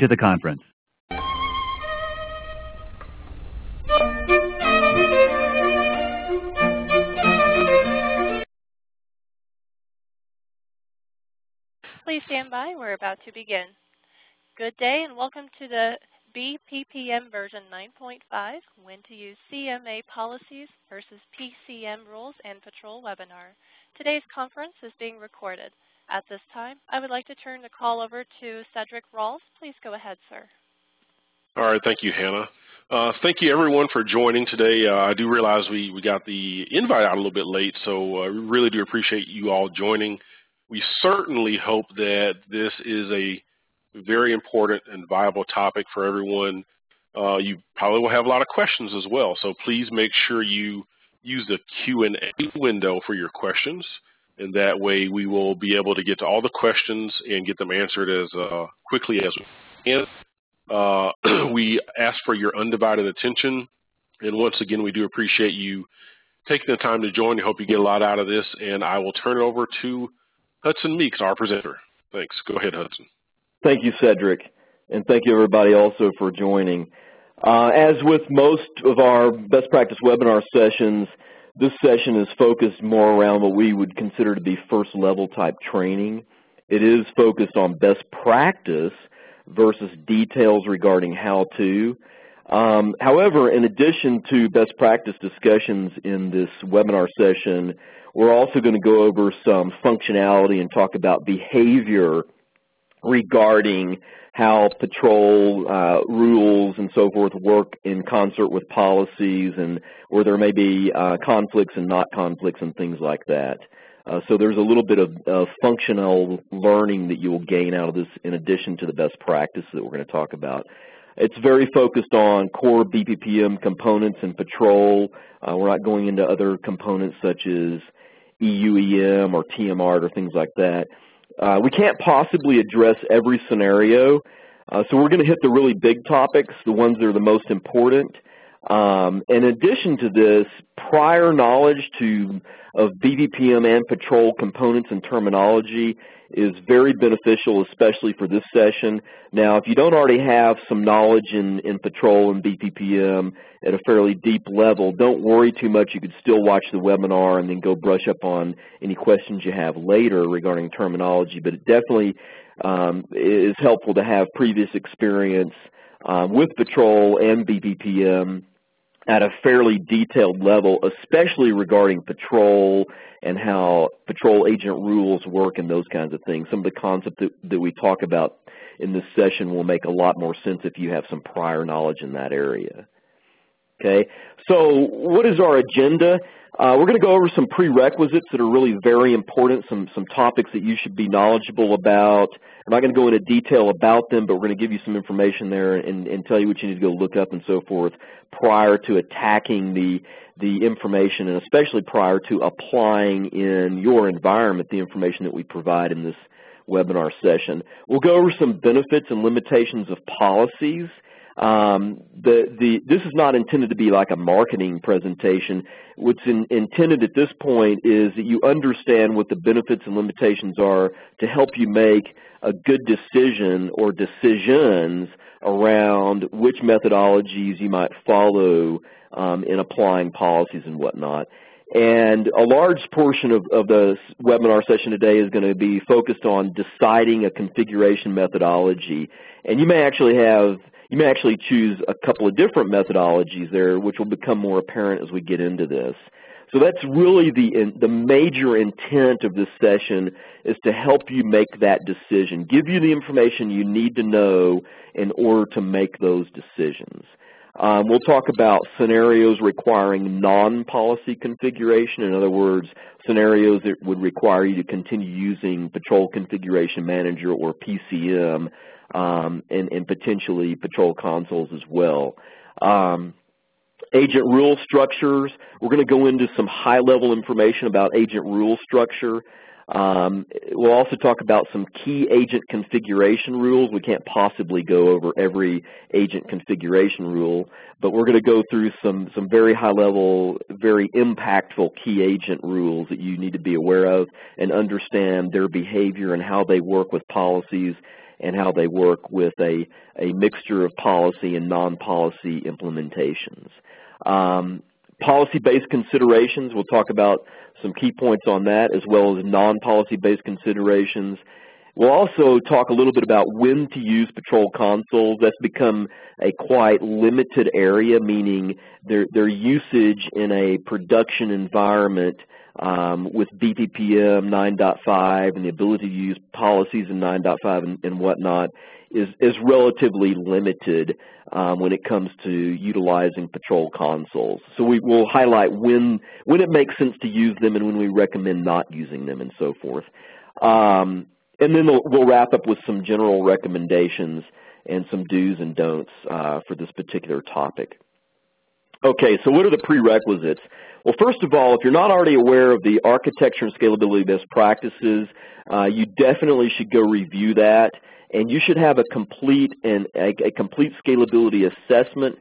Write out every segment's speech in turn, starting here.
to the conference. Please stand by. We're about to begin. Good day and welcome to the BPPM version 9.5 When to Use CMA Policies versus PCM Rules and Patrol webinar. Today's conference is being recorded. At this time, I would like to turn the call over to Cedric Rolfe. Please go ahead, sir. All right. Thank you, Hannah. Uh, thank you, everyone, for joining today. Uh, I do realize we, we got the invite out a little bit late, so I uh, really do appreciate you all joining. We certainly hope that this is a very important and viable topic for everyone. Uh, you probably will have a lot of questions as well, so please make sure you use the Q&A window for your questions and that way we will be able to get to all the questions and get them answered as uh, quickly as we can. Uh, we ask for your undivided attention, and once again, we do appreciate you taking the time to join. I hope you get a lot out of this, and I will turn it over to Hudson Meeks, our presenter. Thanks. Go ahead, Hudson. Thank you, Cedric, and thank you everybody also for joining. Uh, as with most of our best practice webinar sessions, this session is focused more around what we would consider to be first level type training. It is focused on best practice versus details regarding how to. Um, however, in addition to best practice discussions in this webinar session, we're also going to go over some functionality and talk about behavior regarding how patrol uh, rules and so forth work in concert with policies and where there may be uh, conflicts and not conflicts and things like that. Uh, so there's a little bit of, of, functional learning that you will gain out of this in addition to the best practices that we're going to talk about. It's very focused on core BPPM components and patrol. Uh, we're not going into other components such as EUEM or TMART or things like that. Uh, we can't possibly address every scenario, uh, so we're going to hit the really big topics, the ones that are the most important. Um, in addition to this, prior knowledge to of BPPM and patrol components and terminology is very beneficial, especially for this session. Now, if you don't already have some knowledge in, in patrol and BPPM at a fairly deep level, don't worry too much. You could still watch the webinar and then go brush up on any questions you have later regarding terminology. But it definitely um, is helpful to have previous experience um, with patrol and BPPM at a fairly detailed level, especially regarding patrol and how patrol agent rules work and those kinds of things. Some of the concepts that, that we talk about in this session will make a lot more sense if you have some prior knowledge in that area. Okay, so what is our agenda? Uh, we're going to go over some prerequisites that are really very important, some, some topics that you should be knowledgeable about. I'm not going to go into detail about them, but we're going to give you some information there and, and tell you what you need to go look up and so forth prior to attacking the, the information and especially prior to applying in your environment the information that we provide in this webinar session. We'll go over some benefits and limitations of policies um, the, the, this is not intended to be like a marketing presentation. What's in, intended at this point is that you understand what the benefits and limitations are to help you make a good decision or decisions around which methodologies you might follow um, in applying policies and whatnot. And a large portion of, of the webinar session today is going to be focused on deciding a configuration methodology. And you may actually have you may actually choose a couple of different methodologies there, which will become more apparent as we get into this. So that's really the, the major intent of this session is to help you make that decision, give you the information you need to know in order to make those decisions. Um, we'll talk about scenarios requiring non-policy configuration. In other words, scenarios that would require you to continue using Patrol Configuration Manager or PCM um, and, and, potentially patrol consoles as well. Um, agent rule structures, we're going to go into some high-level information about agent rule structure. Um, we'll also talk about some key agent configuration rules. We can't possibly go over every agent configuration rule, but we're going to go through some, some very high-level, very impactful key agent rules that you need to be aware of and understand their behavior and how they work with policies and how they work with a, a mixture of policy and non-policy implementations. Um, Policy-based considerations, we'll talk about some key points on that as well as non-policy-based considerations. We'll also talk a little bit about when to use patrol consoles. That's become a quite limited area, meaning their, their usage in a production environment um, with BPPM 9.5 and the ability to use policies in 9.5 and, and whatnot is, is relatively limited um, when it comes to utilizing patrol consoles. So we will highlight when, when it makes sense to use them and when we recommend not using them and so forth. Um, and then we'll, we'll, wrap up with some general recommendations and some do's and don'ts uh, for this particular topic. Okay, so what are the prerequisites? Well, first of all, if you're not already aware of the architecture and scalability best practices, uh, you definitely should go review that and you should have a complete and a, a complete scalability assessment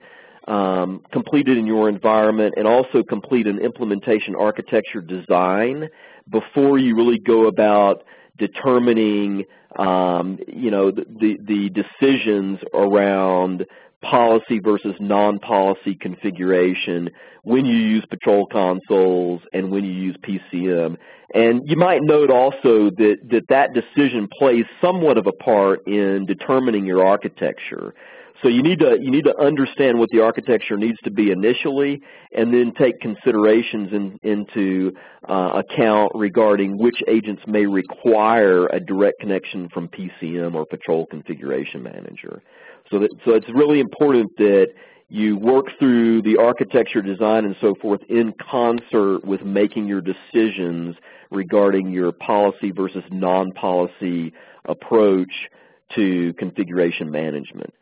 um, completed in your environment and also complete an implementation architecture design before you really go about determining um, you know the, the, the decisions around policy versus non-policy configuration when you use patrol consoles and when you use PCM. And you might note also that, that that decision plays somewhat of a part in determining your architecture. So you need to you need to understand what the architecture needs to be initially, and then take considerations in, into uh, account regarding which agents may require a direct connection from PCM or Patrol Configuration Manager. So that so it's really important that you work through the architecture design and so forth in concert with making your decisions regarding your policy versus non-policy approach to configuration management.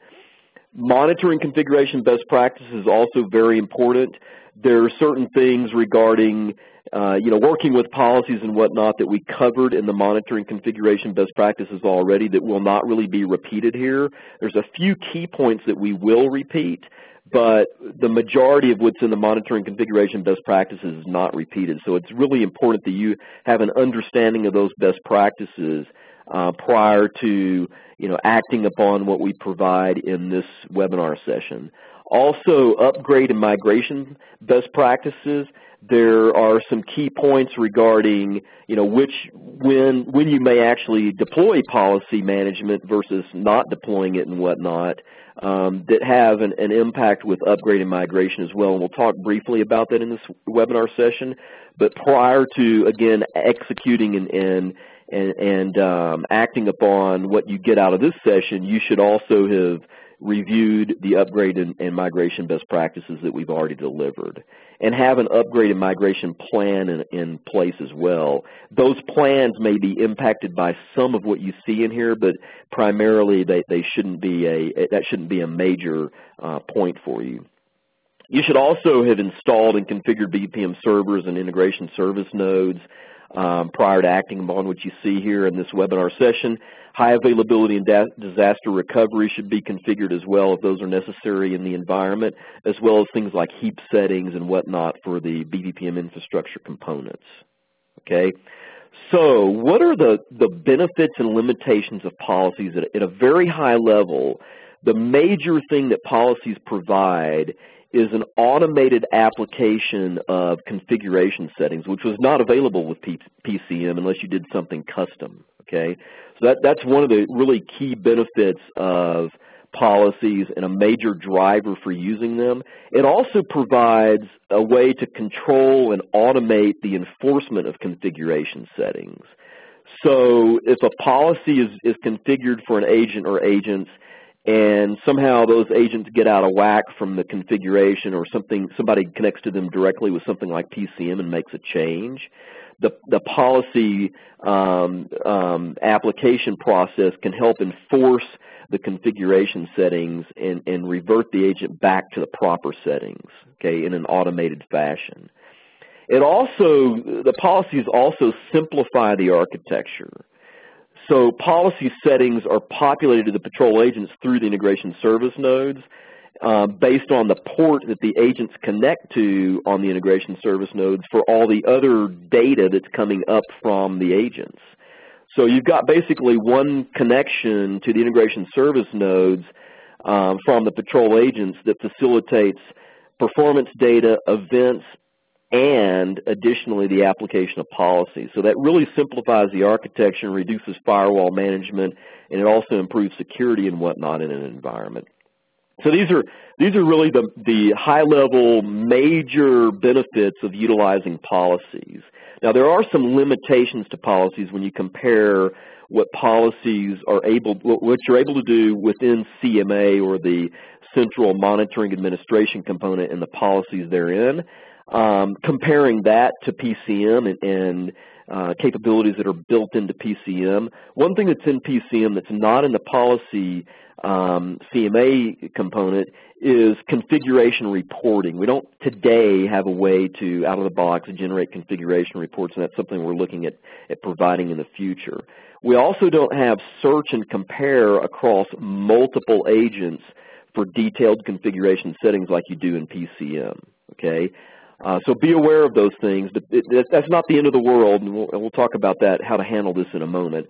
Monitoring configuration best practices is also very important. There are certain things regarding uh, you know, working with policies and whatnot that we covered in the monitoring configuration best practices already that will not really be repeated here. There's a few key points that we will repeat, but the majority of what's in the monitoring configuration best practices is not repeated. So it's really important that you have an understanding of those best practices uh, prior to you know, acting upon what we provide in this webinar session. Also, upgrade and migration best practices. There are some key points regarding, you know, which when when you may actually deploy policy management versus not deploying it and whatnot um, that have an, an, impact with upgrade and migration as well. And we'll talk briefly about that in this webinar session. But prior to, again, executing and, and, and, and um, acting upon what you get out of this session, you should also have reviewed the upgrade and, and, migration best practices that we've already delivered and have an upgrade and migration plan in, in, place as well. Those plans may be impacted by some of what you see in here, but primarily they, they shouldn't be a, that shouldn't be a major uh, point for you. You should also have installed and configured BPPM servers and integration service nodes um, prior to acting upon what you see here in this webinar session. High availability and disaster recovery should be configured as well if those are necessary in the environment, as well as things like heap settings and whatnot for the BPPM infrastructure components. Okay, so what are the, the benefits and limitations of policies at, at a very high level? The major thing that policies provide is an automated application of configuration settings, which was not available with PCM unless you did something custom. Okay, so that, that's one of the really key benefits of policies and a major driver for using them. It also provides a way to control and automate the enforcement of configuration settings. So if a policy is, is configured for an agent or agents and somehow those agents get out of whack from the configuration or something somebody connects to them directly with something like PCM and makes a change, the, the policy um, um, application process can help enforce the configuration settings and, and revert the agent back to the proper settings, okay, in an automated fashion. It also, the policies also simplify the architecture. So policy settings are populated to the patrol agents through the integration service nodes uh, based on the port that the agents connect to on the integration service nodes for all the other data that's coming up from the agents. So you've got basically one connection to the integration service nodes um, from the patrol agents that facilitates performance data, events, and additionally the application of policy. So that really simplifies the architecture and reduces firewall management, and it also improves security and whatnot in an environment. So these are these are really the, the high-level major benefits of utilizing policies. Now there are some limitations to policies when you compare what policies are able, what you're able to do within CMA or the central monitoring administration component and the policies therein. Um, comparing that to PCM and, and uh, capabilities that are built into PCM. One thing that's in PCM that's not in the policy um, CMA component is configuration reporting. We don't today have a way to, out of the box, generate configuration reports, and that's something we're looking at, at providing in the future. We also don't have search and compare across multiple agents for detailed configuration settings like you do in PCM. Okay, uh, so be aware of those things, but it, that's not the end of the world, and we'll, we'll, talk about that, how to handle this in a moment.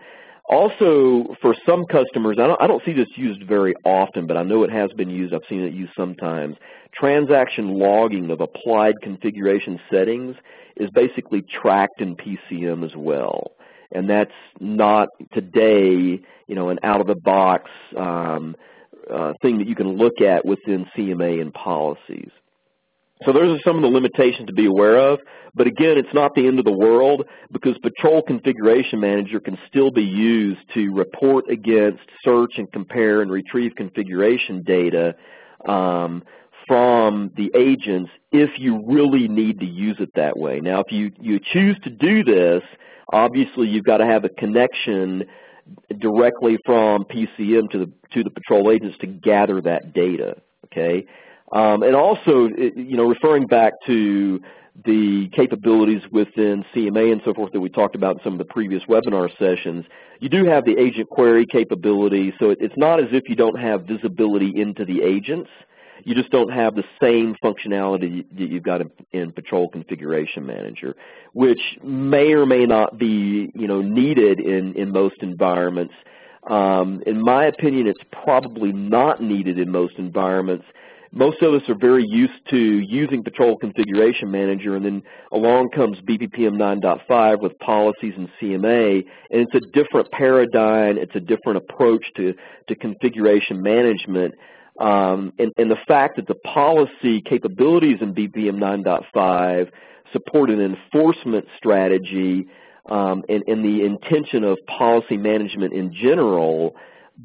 Also, for some customers, I don't, I don't see this used very often, but I know it has been used. I've seen it used sometimes. Transaction logging of applied configuration settings is basically tracked in PCM as well. And that's not today, you know, an out-of-the-box um, uh, thing that you can look at within CMA and policies. So those are some of the limitations to be aware of. But again, it's not the end of the world because Patrol Configuration Manager can still be used to report against, search and compare and retrieve configuration data um, from the agents if you really need to use it that way. Now, if you, you choose to do this, obviously you've got to have a connection directly from PCM to the, to the patrol agents to gather that data, okay? Um, and also, you know, referring back to the capabilities within CMA and so forth that we talked about in some of the previous webinar sessions, you do have the agent query capability, so it's not as if you don't have visibility into the agents. You just don't have the same functionality that you've got in, in Patrol Configuration Manager, which may or may not be, you know, needed in, in most environments. Um, in my opinion, it's probably not needed in most environments most of us are very used to using Patrol Configuration Manager, and then along comes BPPM 9.5 with policies and CMA, and it's a different paradigm, it's a different approach to, to configuration management. Um, and, and, the fact that the policy capabilities in BPPM 9.5 support an enforcement strategy um, and, and the intention of policy management in general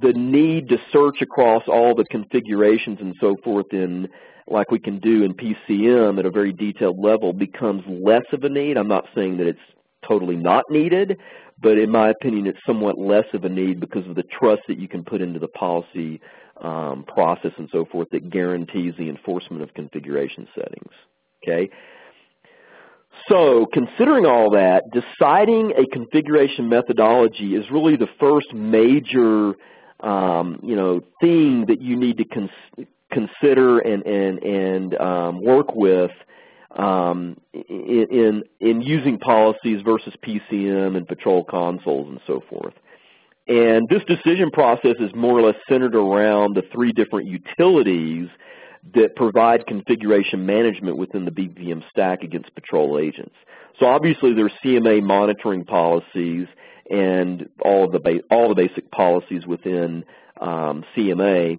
the need to search across all the configurations and so forth in like we can do in PCM at a very detailed level becomes less of a need. I'm not saying that it's totally not needed, but in my opinion it's somewhat less of a need because of the trust that you can put into the policy um, process and so forth that guarantees the enforcement of configuration settings. Okay. So considering all that, deciding a configuration methodology is really the first major um, you know, thing that you need to cons consider and, and, and um, work with um, in, in, in using policies versus PCM and patrol consoles and so forth. And this decision process is more or less centered around the three different utilities that provide configuration management within the BPPM stack against patrol agents. So obviously there's CMA monitoring policies and all of the all the basic policies within um, CMA.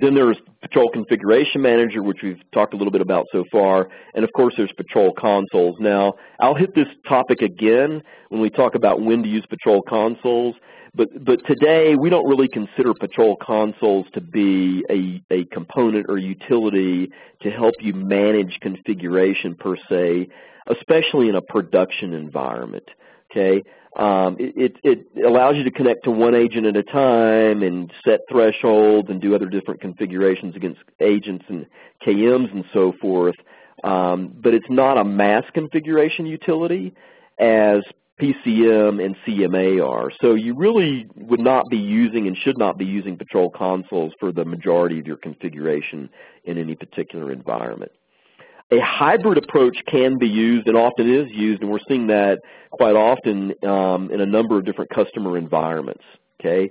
Then there's Patrol Configuration Manager, which we've talked a little bit about so far, and of course there's Patrol Consoles. Now, I'll hit this topic again when we talk about when to use Patrol Consoles, but, but today we don't really consider Patrol Consoles to be a, a component or utility to help you manage configuration per se, especially in a production environment. Okay, um, it, it, allows you to connect to one agent at a time and set thresholds and do other different configurations against agents and KMs and so forth. Um, but it's not a mass configuration utility as PCM and CMA are. So you really would not be using and should not be using patrol consoles for the majority of your configuration in any particular environment. A hybrid approach can be used and often is used, and we're seeing that quite often um, in a number of different customer environments. Okay,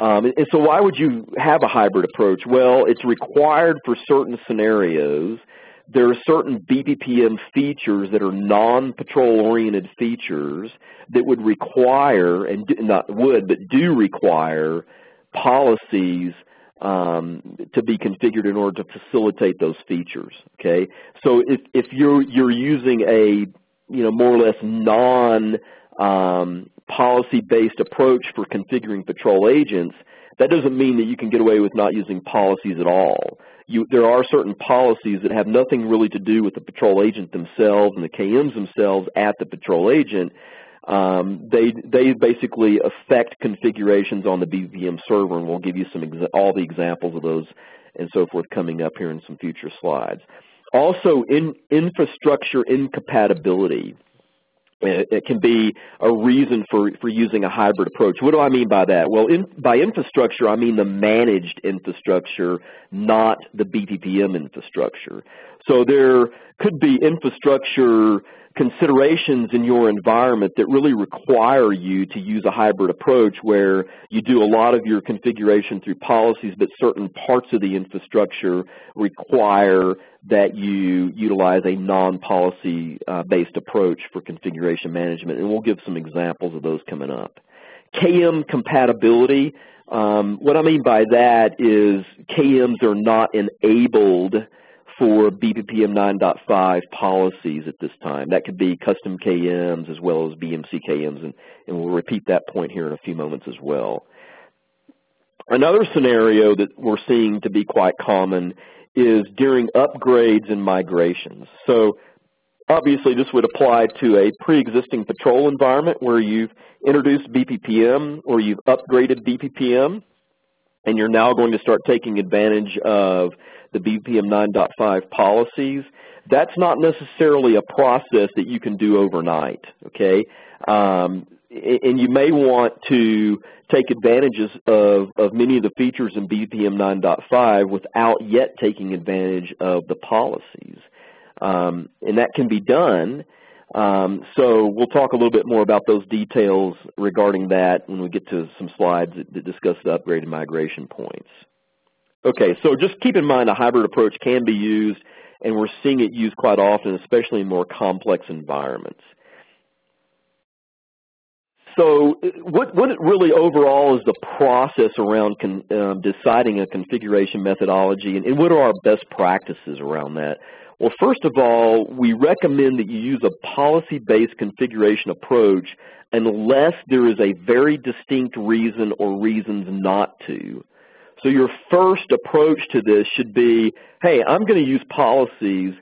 um, and, and so why would you have a hybrid approach? Well, it's required for certain scenarios. There are certain BPPM features that are non-patrol oriented features that would require, and do, not would, but do require policies um, to be configured in order to facilitate those features. Okay, so if if you're you're using a you know more or less non um, policy-based approach for configuring patrol agents, that doesn't mean that you can get away with not using policies at all. You, there are certain policies that have nothing really to do with the patrol agent themselves and the KMs themselves at the patrol agent. Um, they they basically affect configurations on the BPPM server, and we'll give you some all the examples of those and so forth coming up here in some future slides. Also, in infrastructure incompatibility. It can be a reason for, for using a hybrid approach. What do I mean by that? Well, in, by infrastructure, I mean the managed infrastructure, not the BPPM infrastructure. So there could be infrastructure considerations in your environment that really require you to use a hybrid approach where you do a lot of your configuration through policies, but certain parts of the infrastructure require that you utilize a non-policy uh, based approach for configuration management, and we'll give some examples of those coming up. KM compatibility, um, what I mean by that is KMs are not enabled for BPPM 9.5 policies at this time. That could be custom KMs as well as BMC KMs, and, and we'll repeat that point here in a few moments as well. Another scenario that we're seeing to be quite common is during upgrades and migrations. So obviously this would apply to a pre-existing patrol environment where you've introduced BPPM or you've upgraded BPPM and you're now going to start taking advantage of the BPPM 9.5 policies. That's not necessarily a process that you can do overnight, okay? Um, and you may want to take advantages of, of many of the features in BPPM 9.5 without yet taking advantage of the policies. Um, and that can be done. Um, so we'll talk a little bit more about those details regarding that when we get to some slides that, that discuss the upgrade and migration points. Okay, so just keep in mind a hybrid approach can be used, and we're seeing it used quite often, especially in more complex environments. So what, what it really overall is the process around con, um, deciding a configuration methodology, and, and what are our best practices around that? Well, first of all, we recommend that you use a policy-based configuration approach unless there is a very distinct reason or reasons not to. So your first approach to this should be, hey, I'm going to use policies,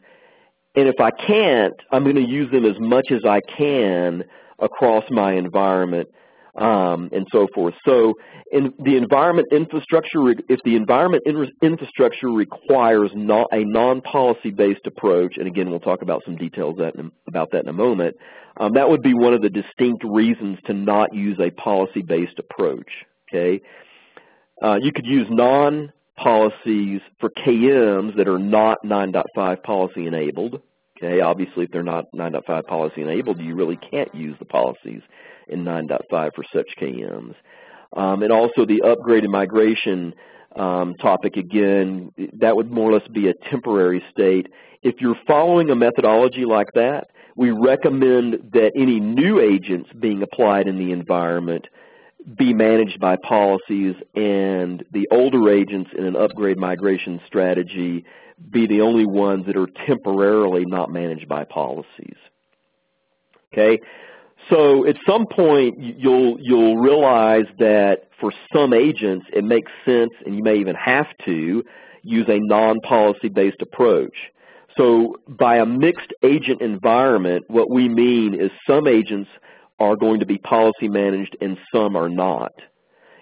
and if I can't, I'm going to use them as much as I can across my environment um, and so forth. So in the environment infrastructure, if the environment infrastructure requires not a non-policy based approach, and again we'll talk about some details that about that in a moment, um, that would be one of the distinct reasons to not use a policy based approach. Okay, uh, you could use non-policies for KMs that are not 9.5 policy enabled. Okay, obviously if they're not 9.5 policy enabled, you really can't use the policies in 9.5 for such KMs. Um, and also the upgrade and migration um, topic again, that would more or less be a temporary state. If you're following a methodology like that, we recommend that any new agents being applied in the environment be managed by policies and the older agents in an upgrade migration strategy be the only ones that are temporarily not managed by policies. Okay, so at some point you'll you'll realize that for some agents it makes sense, and you may even have to use a non-policy based approach. So by a mixed agent environment, what we mean is some agents are going to be policy managed and some are not.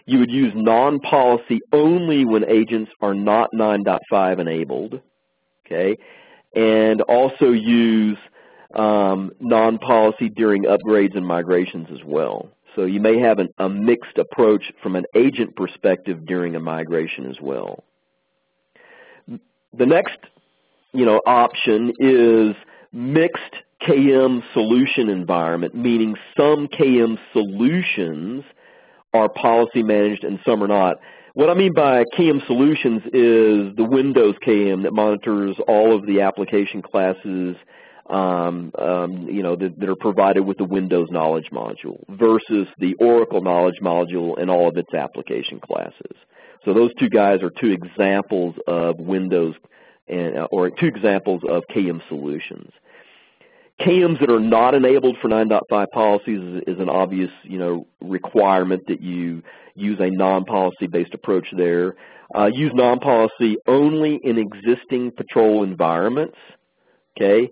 You would use non-policy only when agents are not 9.5 enabled, okay, and also use um, non-policy during upgrades and migrations as well. So you may have an, a mixed approach from an agent perspective during a migration as well. The next you know, option is mixed KM solution environment, meaning some KM solutions are policy managed and some are not. What I mean by KM solutions is the Windows KM that monitors all of the application classes um, um, you know, that, that, are provided with the Windows Knowledge Module versus the Oracle Knowledge Module and all of its application classes. So those two guys are two examples of Windows and, uh, or two examples of KM solutions. KMs that are not enabled for 9.5 policies is, is, an obvious, you know, requirement that you use a non-policy based approach there. Uh, use non-policy only in existing patrol environments, okay?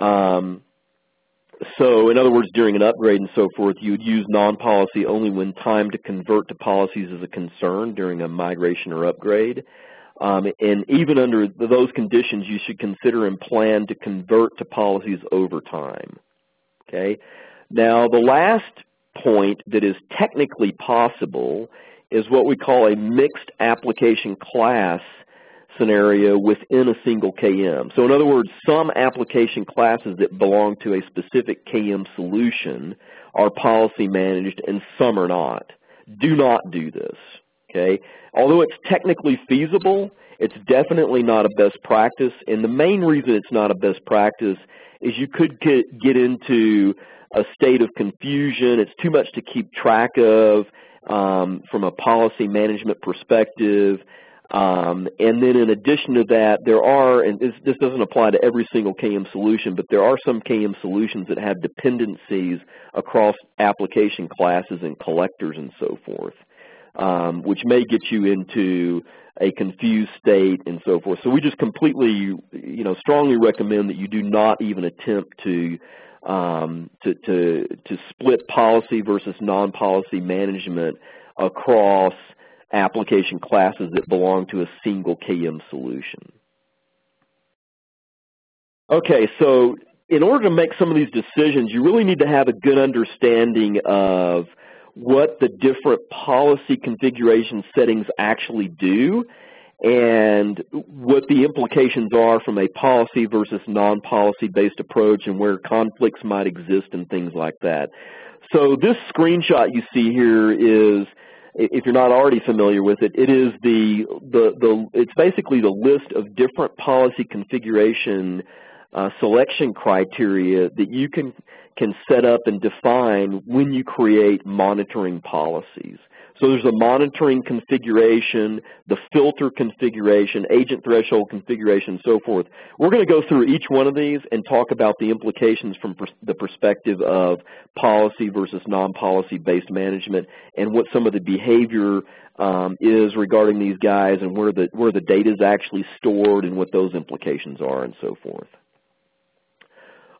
Um, so in other words, during an upgrade and so forth, you would use non-policy only when time to convert to policies is a concern during a migration or upgrade. Um, and even under those conditions, you should consider and plan to convert to policies over time. Okay. Now, the last point that is technically possible is what we call a mixed application class scenario within a single KM. So in other words, some application classes that belong to a specific KM solution are policy managed and some are not. Do not do this. Okay? Although it's technically feasible, it's definitely not a best practice. And the main reason it's not a best practice is you could get, into a state of confusion. It's too much to keep track of um, from a policy management perspective. Um, and then in addition to that, there are, and this, this, doesn't apply to every single KM solution, but there are some KM solutions that have dependencies across application classes and collectors and so forth, um, which may get you into a confused state and so forth. So we just completely, you know, strongly recommend that you do not even attempt to um, to, to, to split policy versus non-policy management across application classes that belong to a single KM solution. Okay, so in order to make some of these decisions, you really need to have a good understanding of what the different policy configuration settings actually do and what the implications are from a policy versus non-policy based approach and where conflicts might exist and things like that. So this screenshot you see here is if you're not already familiar with it, it is the, the, the it's basically the list of different policy configuration uh, selection criteria that you can, can set up and define when you create monitoring policies. So there's a monitoring configuration, the filter configuration, agent threshold configuration, and so forth. We're going to go through each one of these and talk about the implications from pers the perspective of policy versus non-policy based management and what some of the behavior um, is regarding these guys and where the, where the data is actually stored and what those implications are and so forth.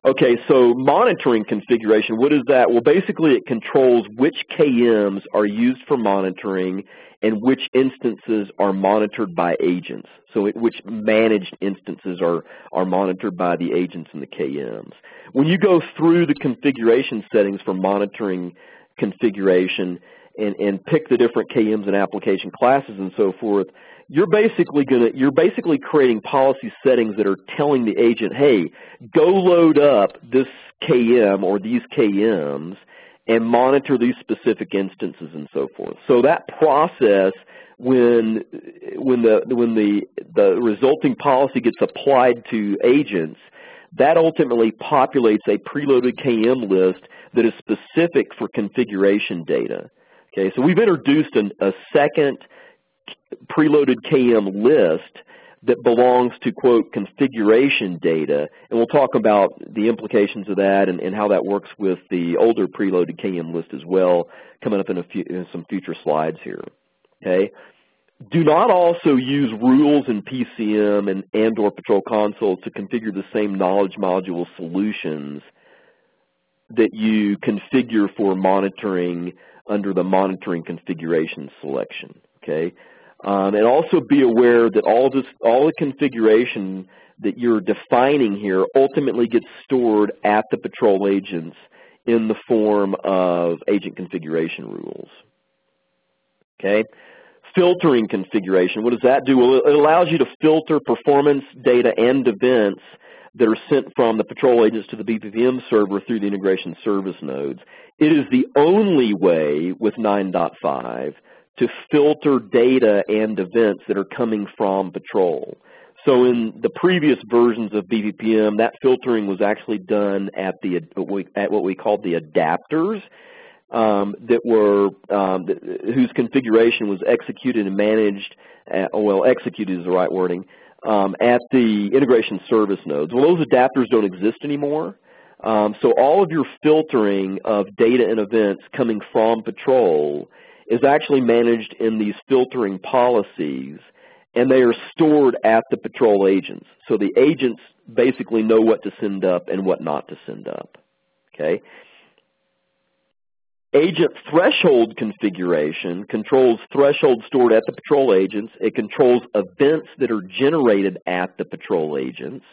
Okay, so monitoring configuration, what is that? Well, basically it controls which KMs are used for monitoring and which instances are monitored by agents. So it, which managed instances are, are monitored by the agents and the KMs. When you go through the configuration settings for monitoring configuration and, and pick the different KMs and application classes and so forth, you're basically to you're basically creating policy settings that are telling the agent, hey, go load up this KM or these KMs and monitor these specific instances and so forth. So that process when when the when the the resulting policy gets applied to agents, that ultimately populates a preloaded KM list that is specific for configuration data. Okay, so we've introduced an, a second preloaded KM list that belongs to, quote, configuration data, and we'll talk about the implications of that and, and how that works with the older preloaded KM list as well, coming up in, a few, in some future slides here, okay? Do not also use rules in PCM and, and or Patrol Console to configure the same knowledge module solutions that you configure for monitoring under the monitoring configuration selection, okay? Um, and also be aware that all this, all the configuration that you're defining here ultimately gets stored at the patrol agents in the form of agent configuration rules. Okay? filtering configuration. What does that do? Well, it allows you to filter performance data and events that are sent from the patrol agents to the BPPM server through the integration service nodes. It is the only way with 9.5 to filter data and events that are coming from patrol. So in the previous versions of BPPM, that filtering was actually done at the at what we called the adapters um, that were um, whose configuration was executed and managed. At, well, executed is the right wording um, at the integration service nodes. Well, those adapters don't exist anymore. Um, so all of your filtering of data and events coming from Patrol is actually managed in these filtering policies, and they are stored at the Patrol agents. So the agents basically know what to send up and what not to send up. Okay. Agent threshold configuration controls thresholds stored at the patrol agents. It controls events that are generated at the patrol agents.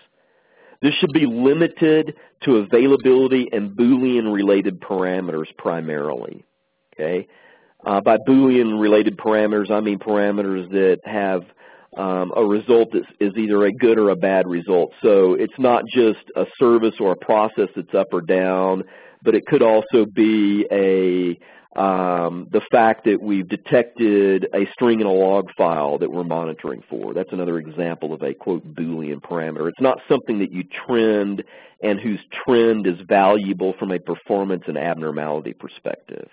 This should be limited to availability and Boolean related parameters primarily. Okay? Uh, by Boolean related parameters, I mean parameters that have um, a result that is either a good or a bad result. So it's not just a service or a process that's up or down but it could also be a um, the fact that we've detected a string in a log file that we're monitoring for. That's another example of a, quote, Boolean parameter. It's not something that you trend and whose trend is valuable from a performance and abnormality perspective.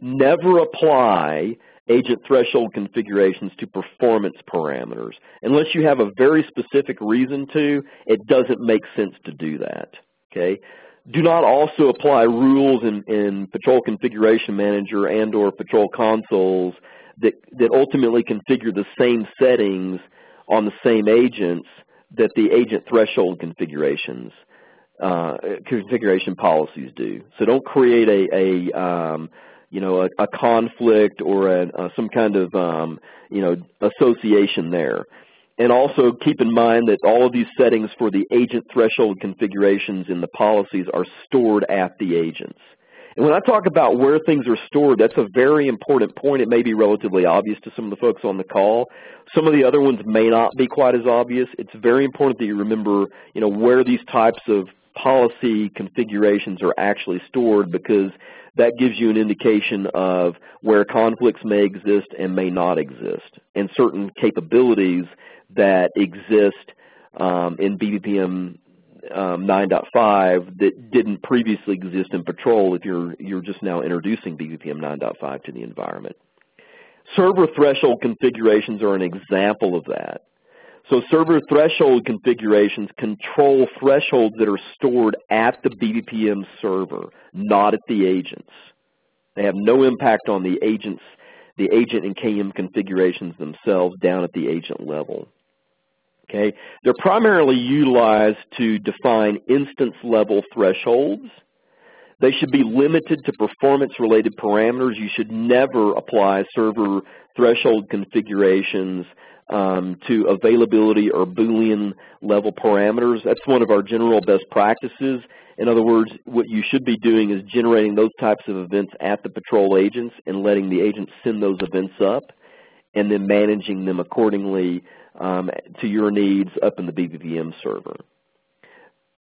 Never apply agent threshold configurations to performance parameters. Unless you have a very specific reason to, it doesn't make sense to do that. Okay? do not also apply rules in, in Patrol Configuration Manager and or Patrol consoles that, that ultimately configure the same settings on the same agents that the agent threshold configurations uh, configuration policies do. So don't create a, a um, you know a, a, conflict or a, uh, some kind of um, you know association there. And also keep in mind that all of these settings for the agent threshold configurations in the policies are stored at the agents. And when I talk about where things are stored, that's a very important point. It may be relatively obvious to some of the folks on the call. Some of the other ones may not be quite as obvious. It's very important that you remember, you know, where these types of policy configurations are actually stored because that gives you an indication of where conflicts may exist and may not exist and certain capabilities that exist um, in BPPM um, 9.5 that didn't previously exist in Patrol if you're, you're just now introducing BPPM 9.5 to the environment. Server threshold configurations are an example of that. So server threshold configurations control thresholds that are stored at the BPPM server, not at the agents. They have no impact on the agents, the agent and KM configurations themselves down at the agent level. Okay, they're primarily utilized to define instance level thresholds. They should be limited to performance related parameters. You should never apply server threshold configurations um, to availability or Boolean level parameters. That's one of our general best practices. In other words, what you should be doing is generating those types of events at the patrol agents and letting the agents send those events up and then managing them accordingly um, to your needs up in the BPPM server.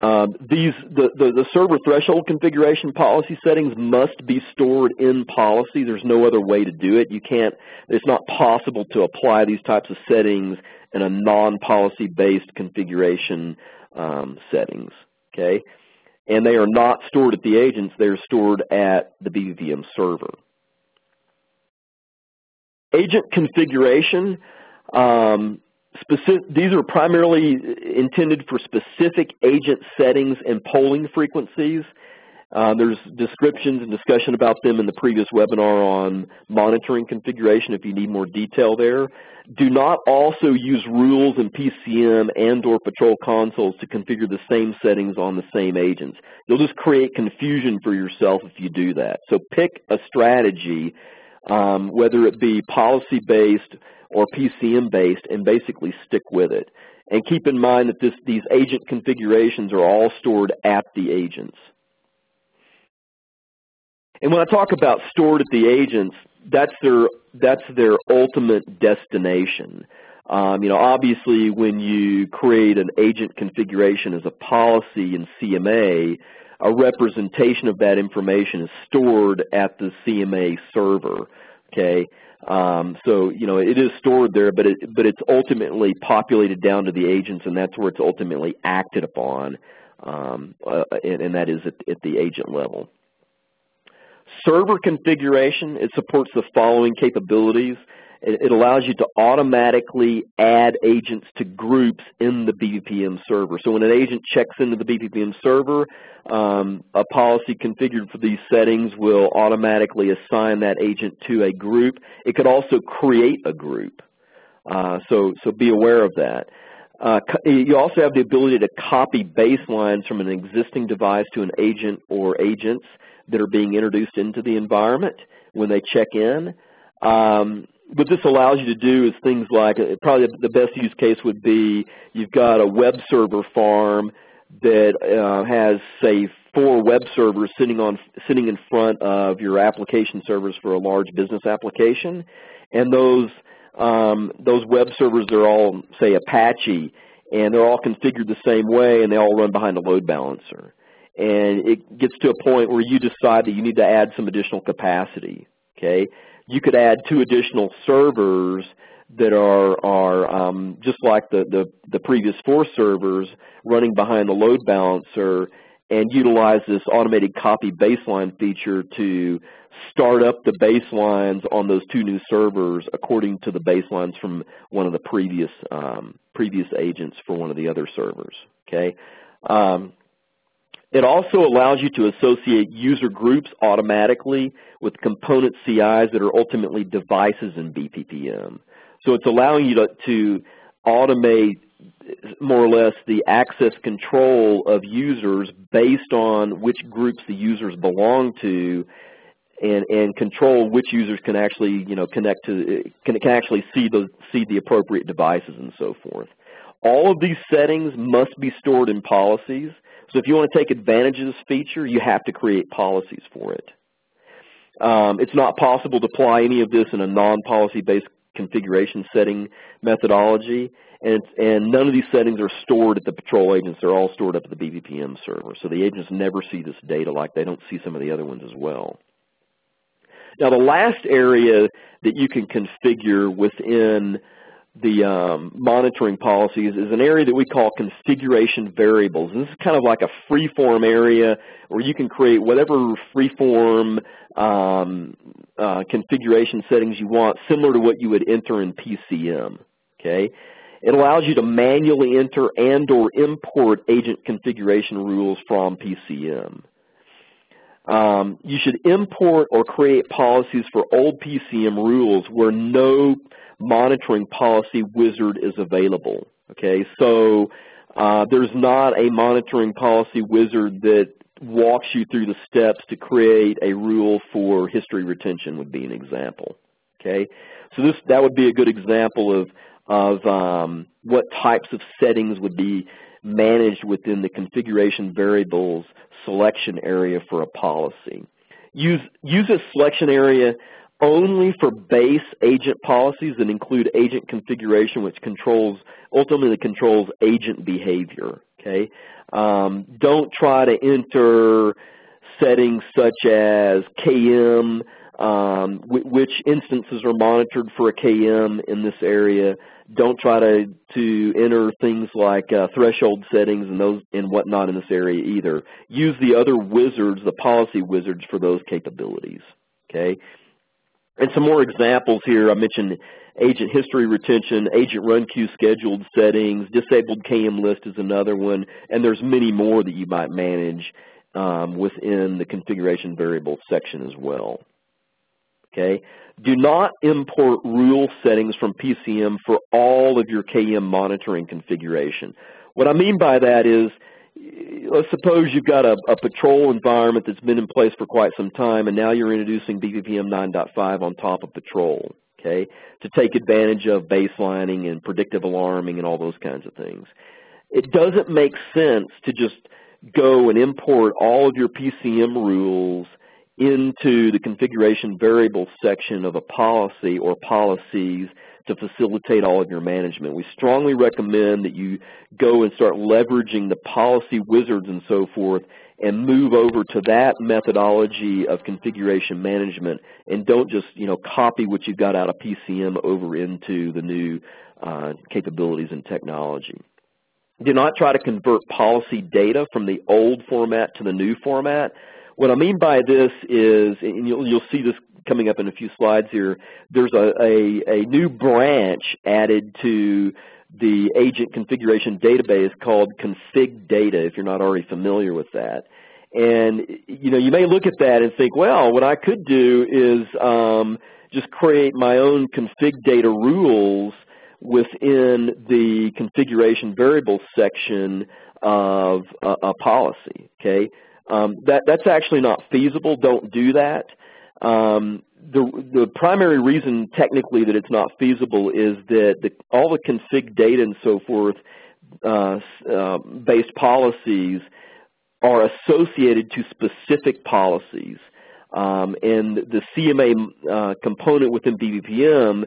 Um, these the, the, the, server threshold configuration policy settings must be stored in policy. There's no other way to do it. You can't. It's not possible to apply these types of settings in a non-policy based configuration um, settings. Okay, and they are not stored at the agents. They are stored at the BPPM server. Agent configuration. Um, Specific, these are primarily intended for specific agent settings and polling frequencies. Uh, there's descriptions and discussion about them in the previous webinar on monitoring configuration if you need more detail there. Do not also use rules in PCM and or patrol consoles to configure the same settings on the same agents. You'll just create confusion for yourself if you do that. So pick a strategy, um, whether it be policy-based or PCM based and basically stick with it. And keep in mind that this, these agent configurations are all stored at the agents. And when I talk about stored at the agents, that's their, that's their ultimate destination. Um, you know, obviously when you create an agent configuration as a policy in CMA, a representation of that information is stored at the CMA server. Okay, um, so you know it is stored there, but it but it's ultimately populated down to the agents, and that's where it's ultimately acted upon, um, uh, and, and, that is at, at the agent level. Server configuration it supports the following capabilities. It, allows you to automatically add agents to groups in the BPPM server. So when an agent checks into the BPPM server, um, a policy configured for these settings will automatically assign that agent to a group. It could also create a group. Uh, so, so be aware of that. Uh, you also have the ability to copy baselines from an existing device to an agent or agents that are being introduced into the environment when they check in. Um, what this allows you to do is things like, uh, probably the best use case would be you've got a web server farm that uh, has, say, four web servers sitting on sitting in front of your application servers for a large business application, and those um, those web servers are all, say, Apache, and they're all configured the same way, and they all run behind a load balancer. And it gets to a point where you decide that you need to add some additional capacity. Okay, you could add two additional servers that are, are um, just like the, the, the previous four servers running behind the load balancer and utilize this automated copy baseline feature to start up the baselines on those two new servers according to the baselines from one of the previous um, previous agents for one of the other servers. Okay, um, it also allows you to associate user groups automatically with component CIs that are ultimately devices in BPPM. So it's allowing you to, to automate more or less the access control of users based on which groups the users belong to and, and control which users can actually you know connect to can, can actually see those see the appropriate devices and so forth. All of these settings must be stored in policies so if you want to take advantage of this feature, you have to create policies for it. Um, it's not possible to apply any of this in a non-policy-based configuration setting methodology, and, and none of these settings are stored at the patrol agents. They're all stored up at the BPPM server. So the agents never see this data like they don't see some of the other ones as well. Now the last area that you can configure within the um, monitoring policies is an area that we call configuration variables. This is kind of like a free-form area where you can create whatever free-form um, uh, configuration settings you want, similar to what you would enter in PCM. Okay, It allows you to manually enter and or import agent configuration rules from PCM. Um, you should import or create policies for old PCM rules where no monitoring policy wizard is available. Okay, so uh, there's not a monitoring policy wizard that walks you through the steps to create a rule for history retention would be an example. Okay, so this that would be a good example of of um, what types of settings would be managed within the configuration variables selection area for a policy. Use, use a selection area only for base agent policies that include agent configuration, which controls ultimately controls agent behavior. Okay, um, don't try to enter settings such as KM, um, which instances are monitored for a KM in this area. Don't try to to enter things like uh, threshold settings and those and whatnot in this area either. Use the other wizards, the policy wizards, for those capabilities. Okay. And some more examples here, I mentioned agent history retention, agent run queue scheduled settings, disabled KM list is another one, and there's many more that you might manage um, within the configuration variable section as well. Okay. Do not import rule settings from PCM for all of your KM monitoring configuration. What I mean by that is let's suppose you've got a, a, patrol environment that's been in place for quite some time, and now you're introducing BPPM 9.5 on top of patrol, okay, to take advantage of baselining and predictive alarming and all those kinds of things. It doesn't make sense to just go and import all of your PCM rules into the configuration variable section of a policy or policies to facilitate all of your management. We strongly recommend that you go and start leveraging the policy wizards and so forth and move over to that methodology of configuration management and don't just you know copy what you've got out of PCM over into the new uh, capabilities and technology. Do not try to convert policy data from the old format to the new format. What I mean by this is, and you'll, you'll see this coming up in a few slides here, there's a, a, a new branch added to the agent configuration database called config data if you're not already familiar with that. And you know, you may look at that and think, well, what I could do is um, just create my own config data rules within the configuration variables section of a, a policy. Okay, um, that that's actually not feasible. Don't do that. Um, the the primary reason technically that it's not feasible is that the, all the config data and so forth uh, uh, based policies are associated to specific policies. Um, and the CMA uh, component within BPPM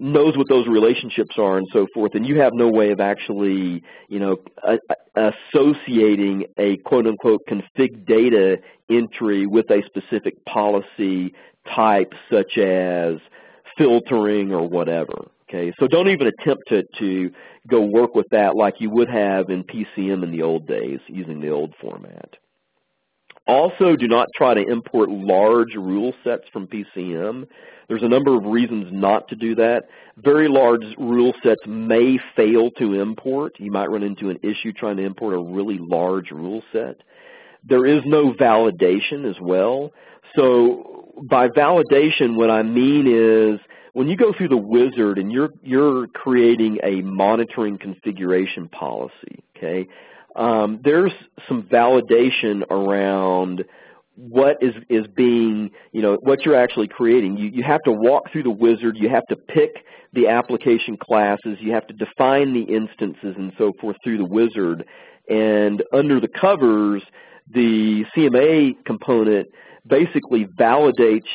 knows what those relationships are and so forth, and you have no way of actually, you know, associating a quote-unquote config data entry with a specific policy type such as filtering or whatever. Okay, so don't even attempt to, to go work with that like you would have in PCM in the old days using the old format. Also, do not try to import large rule sets from PCM. There's a number of reasons not to do that. Very large rule sets may fail to import. You might run into an issue trying to import a really large rule set. There is no validation as well. So by validation, what I mean is when you go through the wizard and you're, you're creating a monitoring configuration policy, okay, um, there's some validation around what is, is being, you know, what you're actually creating. You, you have to walk through the wizard, you have to pick the application classes, you have to define the instances and so forth through the wizard, and under the covers, the CMA component basically validates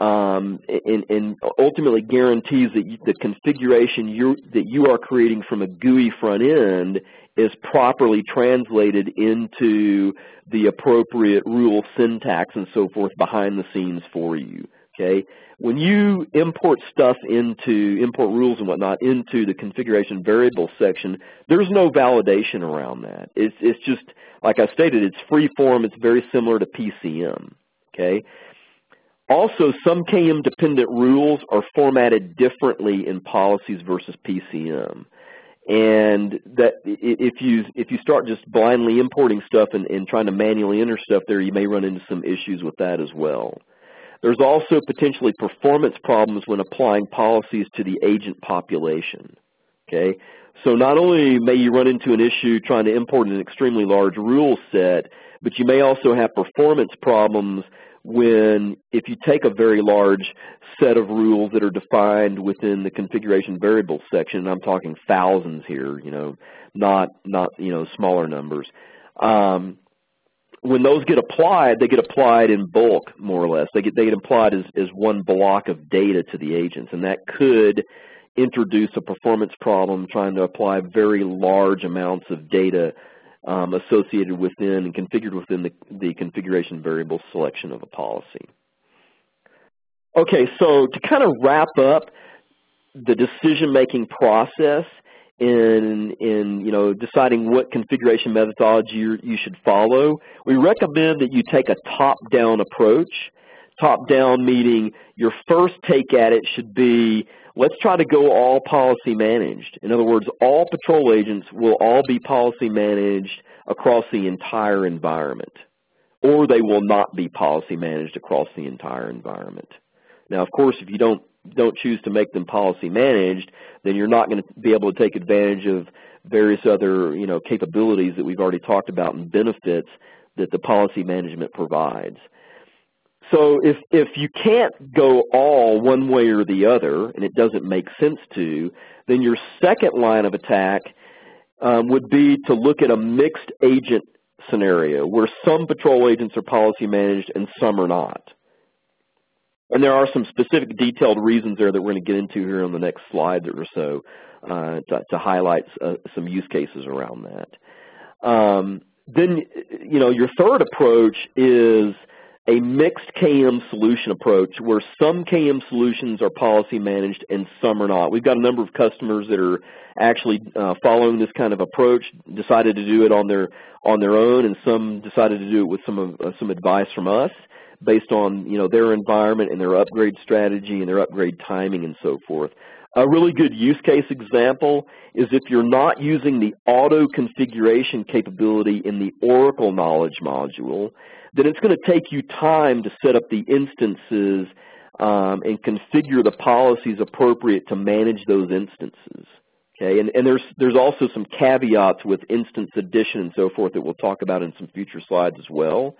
um, and, and, ultimately guarantees that you, the configuration you, that you are creating from a GUI front end is properly translated into the appropriate rule syntax and so forth behind the scenes for you. Okay, when you import stuff into import rules and whatnot into the configuration variable section, there's no validation around that. It's it's just like I stated, it's free form. It's very similar to PCM. Okay. Also, some KM dependent rules are formatted differently in policies versus PCM and that if you if you start just blindly importing stuff and, and trying to manually enter stuff there, you may run into some issues with that as well. There's also potentially performance problems when applying policies to the agent population. Okay, so not only may you run into an issue trying to import an extremely large rule set, but you may also have performance problems when if you take a very large set of rules that are defined within the configuration variables section, and I'm talking thousands here, you know, not not you know smaller numbers. Um, when those get applied, they get applied in bulk, more or less. They get they get applied as, as one block of data to the agents, and that could introduce a performance problem trying to apply very large amounts of data um, associated within and configured within the, the configuration variable selection of a policy. Okay, so to kind of wrap up the decision-making process in, in you know, deciding what configuration methodology you, you should follow, we recommend that you take a top-down approach. Top-down meeting, your first take at it should be, let's try to go all policy managed. In other words, all patrol agents will all be policy managed across the entire environment, or they will not be policy managed across the entire environment. Now, of course, if you don't don't choose to make them policy managed, then you're not going to be able to take advantage of various other you know capabilities that we've already talked about and benefits that the policy management provides. So if, if you can't go all one way or the other, and it doesn't make sense to, then your second line of attack um, would be to look at a mixed agent scenario where some patrol agents are policy managed and some are not. And there are some specific detailed reasons there that we're going to get into here on the next slide or so uh, to, to, highlight uh, some use cases around that. Um, then, you know, your third approach is a mixed KM solution approach where some KM solutions are policy managed and some are not. We've got a number of customers that are actually uh, following this kind of approach, decided to do it on their on their own, and some decided to do it with some of, uh, some advice from us based on you know their environment and their upgrade strategy and their upgrade timing and so forth. A really good use case example is if you're not using the auto configuration capability in the Oracle Knowledge module, then it's going to take you time to set up the instances um, and configure the policies appropriate to manage those instances. Okay, and, and there's there's also some caveats with instance addition and so forth that we'll talk about in some future slides as well.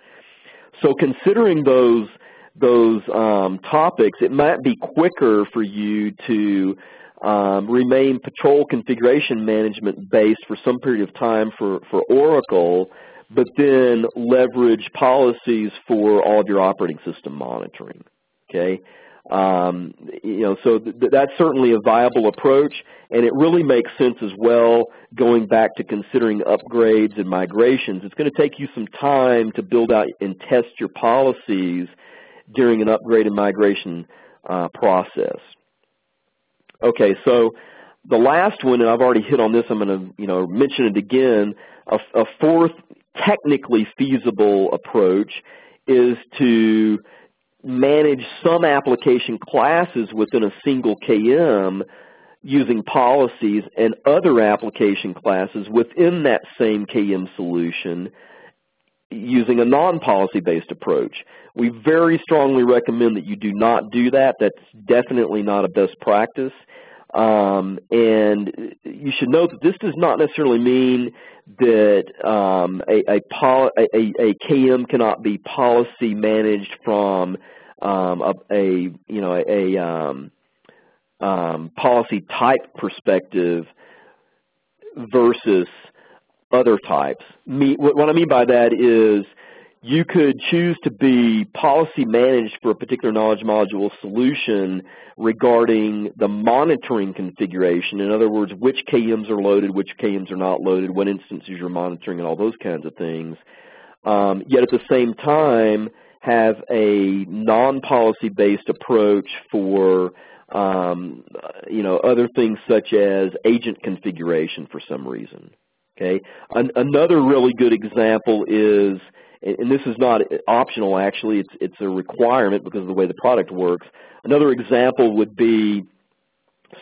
So considering those those um, topics, it might be quicker for you to um, remain patrol configuration management based for some period of time for, for Oracle, but then leverage policies for all of your operating system monitoring. Okay, um, you know, so th that's certainly a viable approach, and it really makes sense as well going back to considering upgrades and migrations. It's going to take you some time to build out and test your policies during an upgrade and migration uh, process. Okay, so the last one, and I've already hit on this, I'm going to you know mention it again. A, a fourth technically feasible approach is to manage some application classes within a single KM using policies and other application classes within that same KM solution using a non-policy based approach. We very strongly recommend that you do not do that. That's definitely not a best practice. Um, and you should note that this does not necessarily mean that um, a, a, a, a, KM cannot be policy managed from um, a, you know a, um, um, policy type perspective versus other types. Me, what I mean by that is you could choose to be policy managed for a particular knowledge module solution regarding the monitoring configuration. In other words, which KMs are loaded, which KMs are not loaded, what instances you're monitoring, and all those kinds of things. Um, yet at the same time, have a non-policy based approach for um, you know other things such as agent configuration for some reason. Okay. An another really good example is and this is not optional actually, it's, it's a requirement because of the way the product works. Another example would be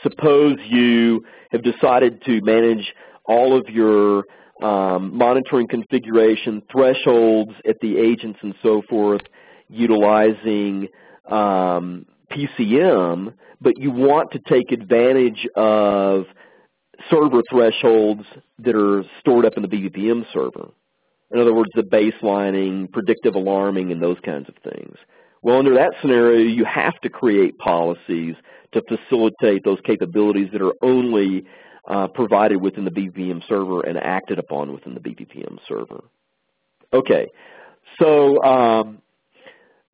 suppose you have decided to manage all of your um, monitoring configuration, thresholds at the agents and so forth utilizing um, PCM, but you want to take advantage of server thresholds that are stored up in the BPPM server. In other words, the baselining, predictive alarming, and those kinds of things. Well, under that scenario, you have to create policies to facilitate those capabilities that are only uh, provided within the BPPM server and acted upon within the BPPM server. Okay, so um,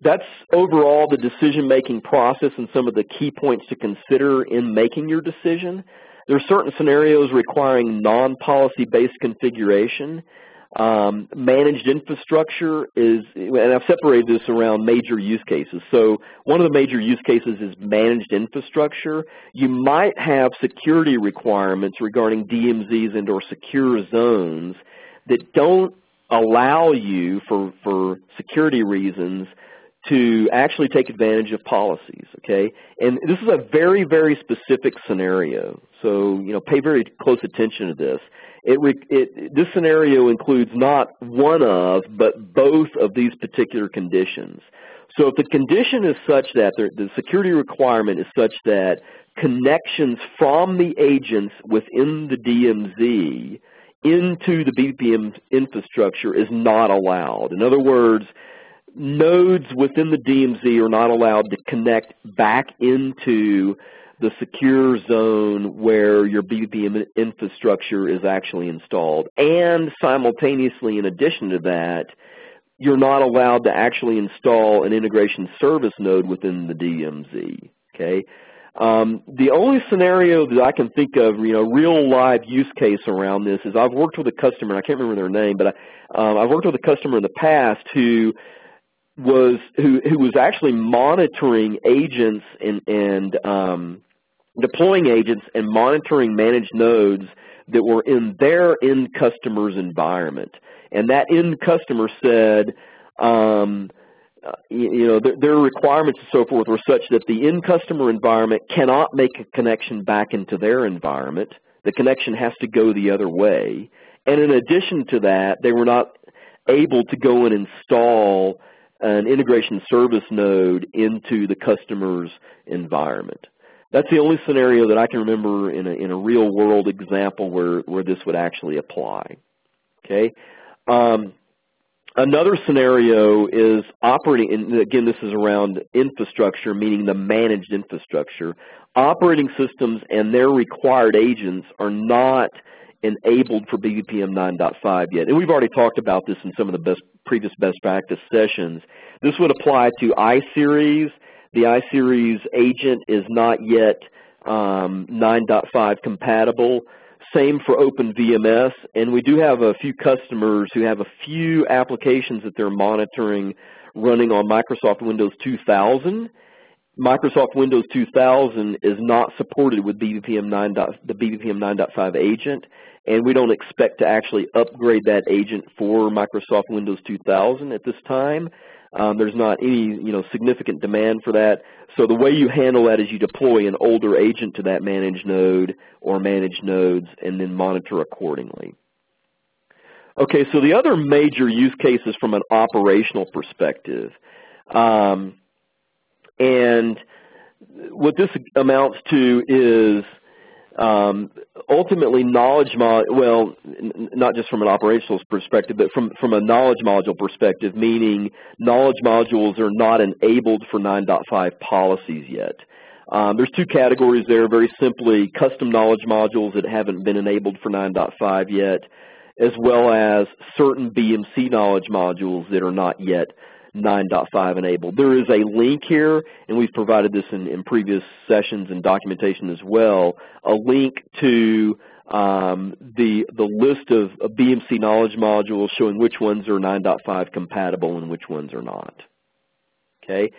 that's overall the decision-making process and some of the key points to consider in making your decision. There are certain scenarios requiring non-policy-based configuration um, managed infrastructure is, and I've separated this around major use cases. So one of the major use cases is managed infrastructure. You might have security requirements regarding DMZs and or secure zones that don't allow you for, for security reasons to actually take advantage of policies, okay? And this is a very, very specific scenario. So, you know, pay very close attention to this. It, it, this scenario includes not one of, but both of these particular conditions. So if the condition is such that the, security requirement is such that connections from the agents within the DMZ into the BPPM infrastructure is not allowed. In other words, nodes within the DMZ are not allowed to connect back into the secure zone where your BPPM infrastructure is actually installed. And simultaneously, in addition to that, you're not allowed to actually install an integration service node within the DMZ. Okay. Um, the only scenario that I can think of, you know, real live use case around this is I've worked with a customer, I can't remember their name, but I, um, I've worked with a customer in the past who was who who was actually monitoring agents and and um, deploying agents and monitoring managed nodes that were in their end customer's environment. And that end customer said, um, you, you know, their, their requirements and so forth were such that the end customer environment cannot make a connection back into their environment. The connection has to go the other way. And in addition to that, they were not able to go and install an integration service node into the customer's environment. That's the only scenario that I can remember in a, in a real world example where, where this would actually apply. Okay. Um, another scenario is operating, and again this is around infrastructure, meaning the managed infrastructure. Operating systems and their required agents are not enabled for BPPM 9.5 yet. And we've already talked about this in some of the best, previous best practice sessions. This would apply to iSeries. The iSeries agent is not yet um, 9.5 compatible. Same for OpenVMS, and we do have a few customers who have a few applications that they're monitoring running on Microsoft Windows 2000. Microsoft Windows 2000 is not supported with BPPM 9. the BPPM 9.5 agent, and we don't expect to actually upgrade that agent for Microsoft Windows 2000 at this time. Um, there's not any you know significant demand for that. So the way you handle that is you deploy an older agent to that managed node or managed nodes and then monitor accordingly. Okay, so the other major use cases from an operational perspective, um, and what this amounts to is um, ultimately, knowledge mod well, not just from an operational perspective, but from from a knowledge module perspective, meaning knowledge modules are not enabled for 9.5 policies yet. Um, there's two categories there. Very simply, custom knowledge modules that haven't been enabled for 9.5 yet, as well as certain BMC knowledge modules that are not yet 9.5 enabled. There is a link here, and we've provided this in, in previous sessions and documentation as well, a link to um, the, the list of, of, BMC knowledge modules showing which ones are 9.5 compatible and which ones are not. Okay.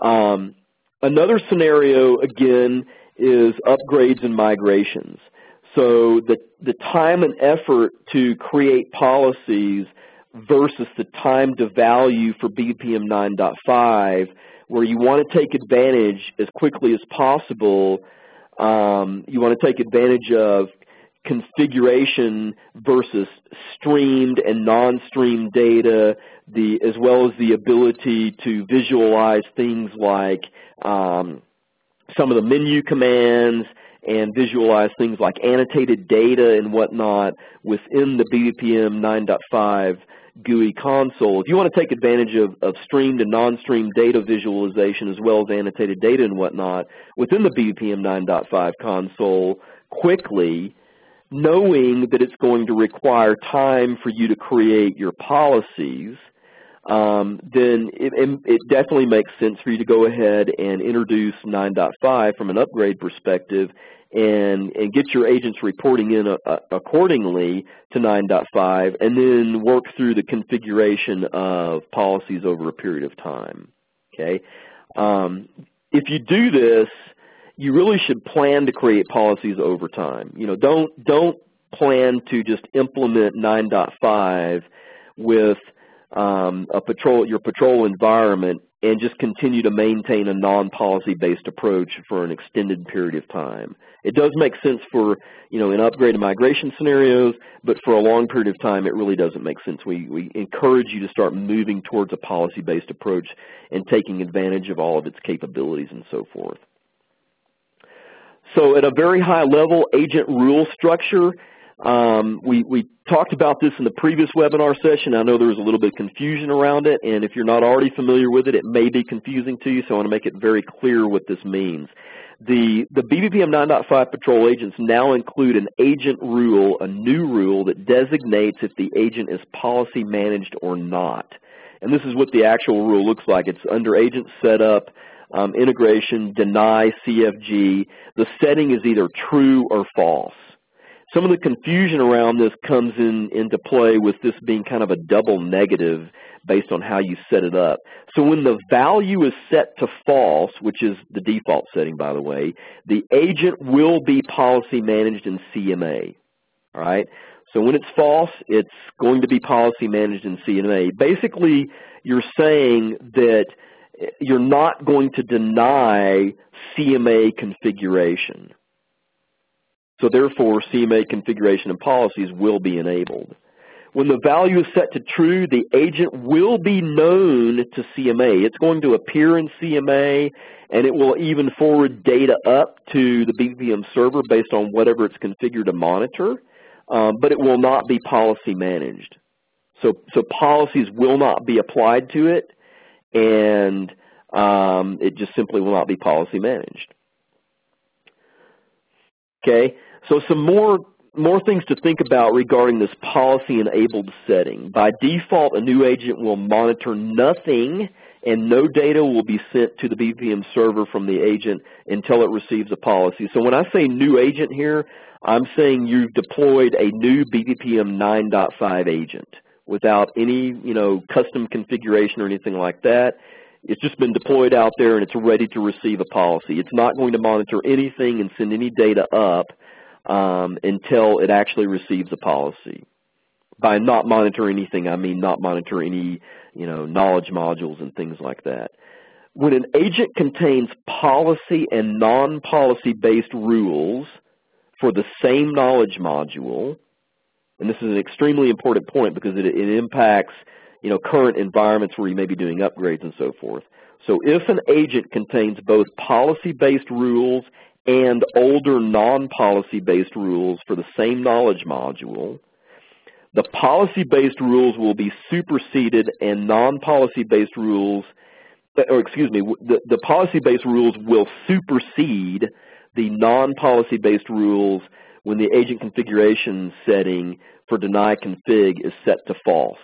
Um, another scenario, again, is upgrades and migrations. So the, the time and effort to create policies versus the time to value for BPM 9.5 where you want to take advantage as quickly as possible. Um, you want to take advantage of configuration versus streamed and non-streamed data, the, as well as the ability to visualize things like um, some of the menu commands and visualize things like annotated data and whatnot within the BPM 9.5 GUI console. If you want to take advantage of, of streamed and non-streamed data visualization as well as annotated data and whatnot within the BPM 9.5 console quickly, knowing that it's going to require time for you to create your policies, um, then it, it, definitely makes sense for you to go ahead and introduce 9.5 from an upgrade perspective and, and get your agents reporting in a, a, accordingly to 9.5 and then work through the configuration of policies over a period of time. Okay, um, If you do this, you really should plan to create policies over time. You know, don't, don't plan to just implement 9.5 with um, a patrol, your patrol environment and just continue to maintain a non-policy based approach for an extended period of time. It does make sense for, you know, in upgrade and migration scenarios, but for a long period of time it really doesn't make sense. We, we encourage you to start moving towards a policy based approach and taking advantage of all of its capabilities and so forth. So at a very high level, agent rule structure um, we, we talked about this in the previous webinar session. I know there was a little bit of confusion around it, and if you're not already familiar with it, it may be confusing to you, so I want to make it very clear what this means. The, the BPPM 9.5 patrol agents now include an agent rule, a new rule that designates if the agent is policy managed or not. And this is what the actual rule looks like. It's under agent setup, um, integration, deny CFG. The setting is either true or false. Some of the confusion around this comes in into play with this being kind of a double negative based on how you set it up. So when the value is set to false, which is the default setting by the way, the agent will be policy managed in CMA. All right? So when it's false, it's going to be policy managed in CMA. Basically, you're saying that you're not going to deny CMA configuration. So therefore, CMA configuration and policies will be enabled. When the value is set to true, the agent will be known to CMA. It's going to appear in CMA, and it will even forward data up to the BPM server based on whatever it's configured to monitor, um, but it will not be policy managed. So, so policies will not be applied to it, and um, it just simply will not be policy managed. Okay, so some more more things to think about regarding this policy-enabled setting. By default, a new agent will monitor nothing and no data will be sent to the BPM server from the agent until it receives a policy. So when I say new agent here, I'm saying you've deployed a new BPM 9.5 agent without any you know, custom configuration or anything like that. It's just been deployed out there and it's ready to receive a policy. It's not going to monitor anything and send any data up um, until it actually receives a policy. By not monitor anything, I mean not monitor any you know, knowledge modules and things like that. When an agent contains policy and non-policy based rules for the same knowledge module, and this is an extremely important point because it, it impacts you know, current environments where you may be doing upgrades and so forth. So if an agent contains both policy-based rules and older non-policy-based rules for the same knowledge module, the policy-based rules will be superseded and non-policy-based rules, or excuse me, the, the policy-based rules will supersede the non-policy-based rules when the agent configuration setting for deny config is set to false.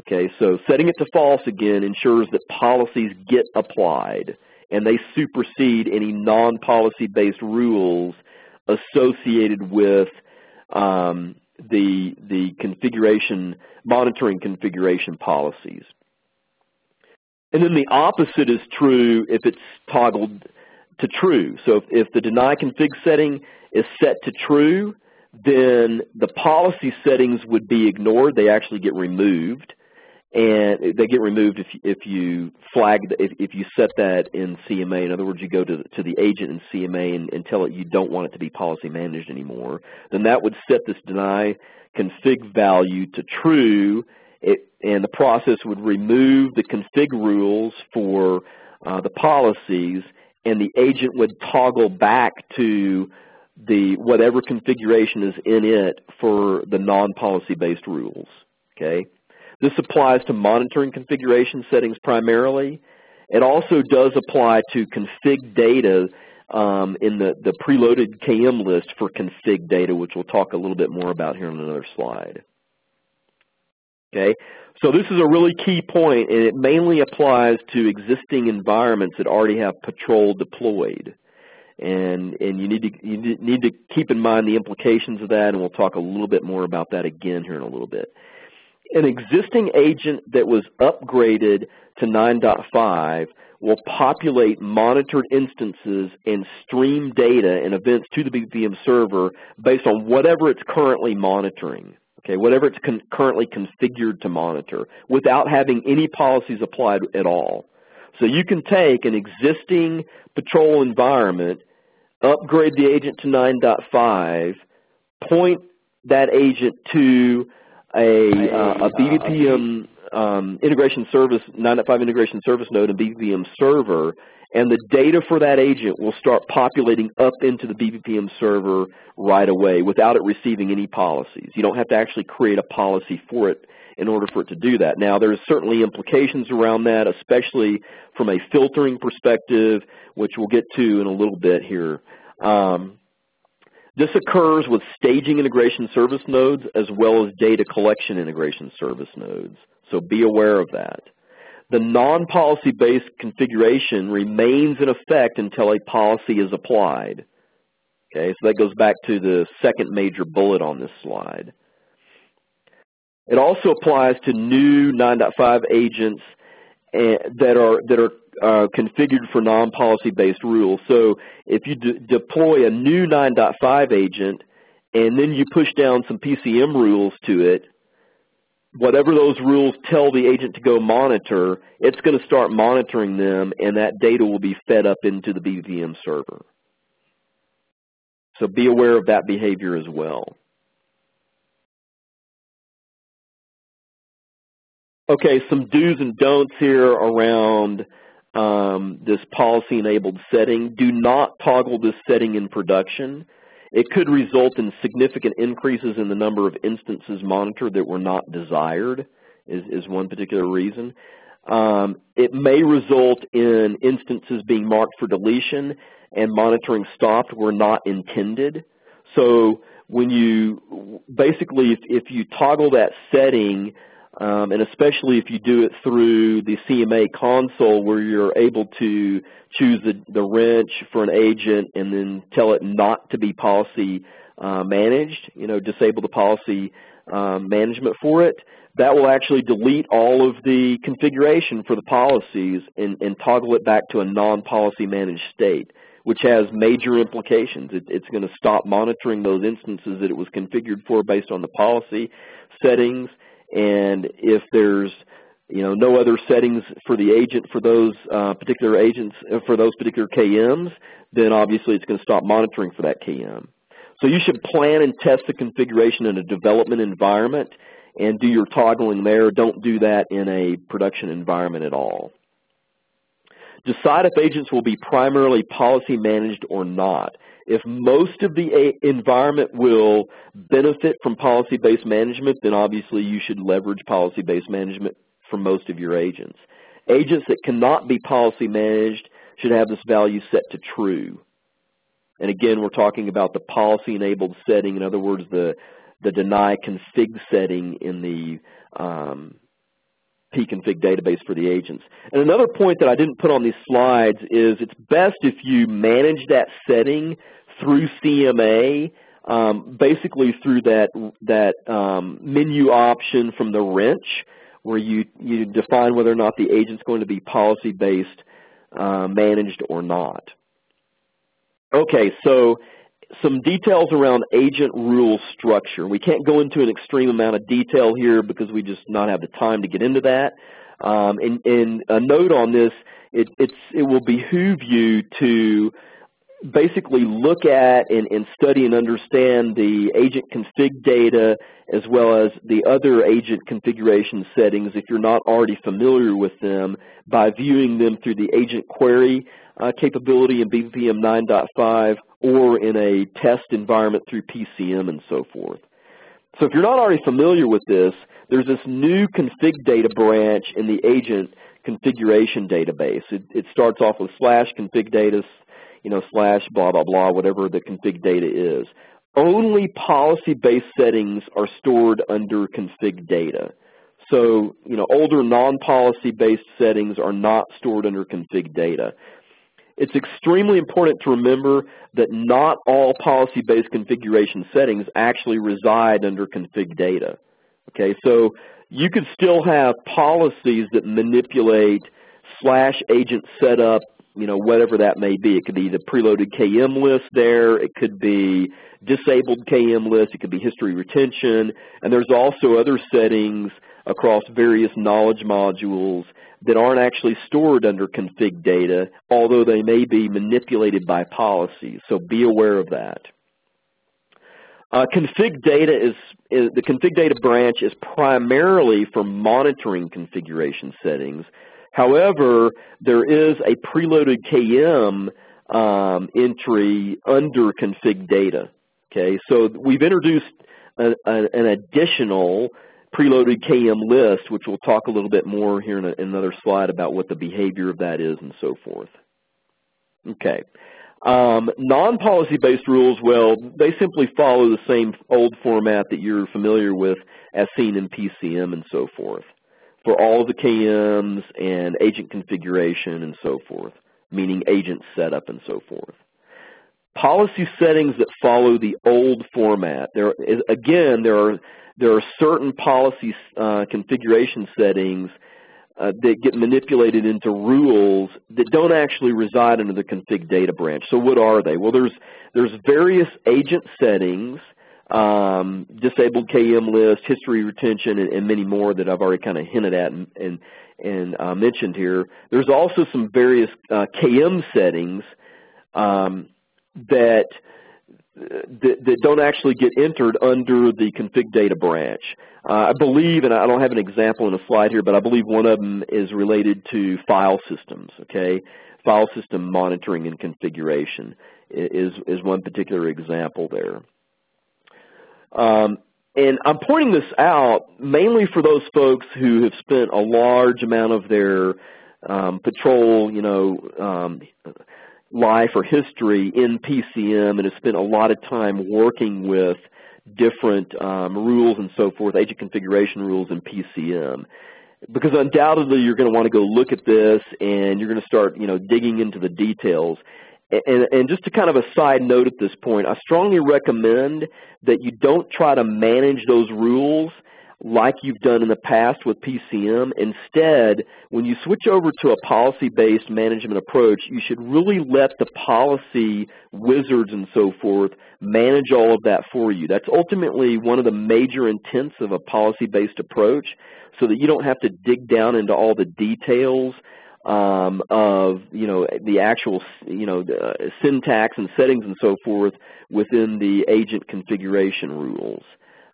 Okay, so setting it to false again ensures that policies get applied and they supersede any non-policy based rules associated with um, the, the configuration, monitoring configuration policies. And then the opposite is true if it's toggled to true. So if, if the deny config setting is set to true, then the policy settings would be ignored. They actually get removed and they get removed if if you flag if, if you set that in CMA. In other words, you go to to the agent in CMA and, and tell it you don't want it to be policy managed anymore. Then that would set this deny config value to true, it, and the process would remove the config rules for uh, the policies, and the agent would toggle back to the whatever configuration is in it for the non-policy based rules. Okay. This applies to monitoring configuration settings primarily. It also does apply to config data um, in the, the preloaded KM list for config data, which we'll talk a little bit more about here on another slide. Okay, so this is a really key point, and it mainly applies to existing environments that already have patrol deployed. And, and you, need to, you need to keep in mind the implications of that, and we'll talk a little bit more about that again here in a little bit an existing agent that was upgraded to 9.5 will populate monitored instances and stream data and events to the BPM server based on whatever it's currently monitoring, okay, whatever it's con currently configured to monitor without having any policies applied at all. So you can take an existing patrol environment, upgrade the agent to 9.5, point that agent to a, uh, a BPM um, integration service, 9.5 integration service node and BPM server, and the data for that agent will start populating up into the BPM server right away without it receiving any policies. You don't have to actually create a policy for it in order for it to do that. Now, there's certainly implications around that, especially from a filtering perspective, which we'll get to in a little bit here. Um, this occurs with staging integration service nodes as well as data collection integration service nodes. So be aware of that. the non-policy-based configuration remains in effect until a policy is applied. Okay, so that goes back to the second major bullet on this slide. It also applies to new 9.5 agents eh, that are that are uh, configured for non-policy based rules. So if you de deploy a new 9.5 agent and then you push down some PCM rules to it, whatever those rules tell the agent to go monitor, it's going to start monitoring them and that data will be fed up into the BPPM server. So be aware of that behavior as well. Okay, some do's and don'ts here around um, this policy-enabled setting. Do not toggle this setting in production. It could result in significant increases in the number of instances monitored that were not desired is, is one particular reason. Um, it may result in instances being marked for deletion and monitoring stopped were not intended. So when you, basically if, if you toggle that setting um, and especially if you do it through the CMA console where you're able to choose the, the wrench for an agent and then tell it not to be policy uh, managed, you know, disable the policy um, management for it, that will actually delete all of the configuration for the policies and, and toggle it back to a non-policy managed state, which has major implications. It, it's going to stop monitoring those instances that it was configured for based on the policy settings and if there's you know no other settings for the agent for those uh, particular agents uh, for those particular KMs, then obviously it's going to stop monitoring for that KM. So you should plan and test the configuration in a development environment and do your toggling there. Don't do that in a production environment at all. Decide if agents will be primarily policy managed or not. If most of the environment will benefit from policy-based management, then obviously you should leverage policy-based management for most of your agents. Agents that cannot be policy managed should have this value set to true. And again, we're talking about the policy-enabled setting, in other words, the, the deny config setting in the um, pconfig database for the agents. And another point that I didn't put on these slides is it's best if you manage that setting through CMA, um, basically through that that um, menu option from the wrench, where you you define whether or not the agent's going to be policy based, uh, managed or not. Okay, so some details around agent rule structure. We can't go into an extreme amount of detail here because we just not have the time to get into that. Um, and, and, a note on this, it, it will behoove you to basically look at and, and, study and understand the agent config data as well as the other agent configuration settings if you're not already familiar with them by viewing them through the agent query uh, capability in BPM 9.5 or in a test environment through PCM and so forth. So if you're not already familiar with this, there's this new config data branch in the agent configuration database. It, it starts off with slash config data you know, slash blah, blah, blah, whatever the config data is. Only policy-based settings are stored under config data. So, you know, older non-policy-based settings are not stored under config data. It's extremely important to remember that not all policy-based configuration settings actually reside under config data. Okay, so you could still have policies that manipulate slash agent setup you know, whatever that may be. It could be the preloaded KM list there. It could be disabled KM list. It could be history retention. And there's also other settings across various knowledge modules that aren't actually stored under config data, although they may be manipulated by policies. So be aware of that. Uh, config data is, is, the config data branch is primarily for monitoring configuration settings However, there is a preloaded KM um, entry under config data. Okay, so we've introduced a, a, an additional preloaded KM list, which we'll talk a little bit more here in, a, in another slide about what the behavior of that is and so forth. Okay. Um, Non-policy-based rules, well, they simply follow the same old format that you're familiar with as seen in PCM and so forth. for all the KMs and agent configuration and so forth, meaning agent setup and so forth. Policy settings that follow the old format. There is, again, there are there are certain policy uh, configuration settings uh, that get manipulated into rules that don't actually reside under the config data branch. So what are they? Well, there's there's various agent settings, um, disabled KM list, history retention, and, and, many more that I've already kind of hinted at and and, and uh, mentioned here. There's also some various uh, KM settings um, that that, that, don't actually get entered under the config data branch. Uh, I believe, and I don't have an example in a slide here, but I believe one of them is related to file systems, okay? File system monitoring and configuration is, is one particular example there. Um, and I'm pointing this out mainly for those folks who have spent a large amount of their um, patrol, you know, um, life or history in PCM and has spent a lot of time working with different um, rules and so forth, agent configuration rules in PCM. Because undoubtedly you're going to want to go look at this and you're going to start you know, digging into the details. And, and, just to kind of a side note at this point, I strongly recommend that you don't try to manage those rules like you've done in the past with PCM. Instead, when you switch over to a policy-based management approach, you should really let the policy wizards and so forth manage all of that for you. That's ultimately one of the major intents of a policy-based approach so that you don't have to dig down into all the details um, of you know the actual you know uh, syntax and settings and so forth within the agent configuration rules.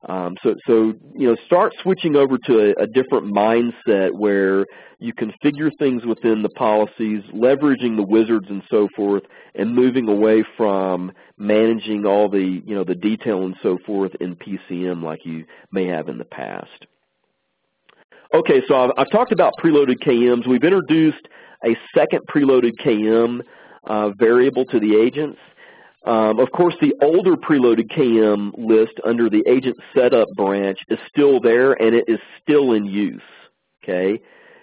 Um, so, so you know, start switching over to a, a, different mindset where you configure things within the policies, leveraging the wizards and so forth, and moving away from managing all the you know the detail and so forth in PCM like you may have in the past. Okay, so I've, I've talked about preloaded KMs. We've introduced a second preloaded KM uh, variable to the agents. Um, of course, the older preloaded KM list under the agent setup branch is still there and it is still in use. Okay,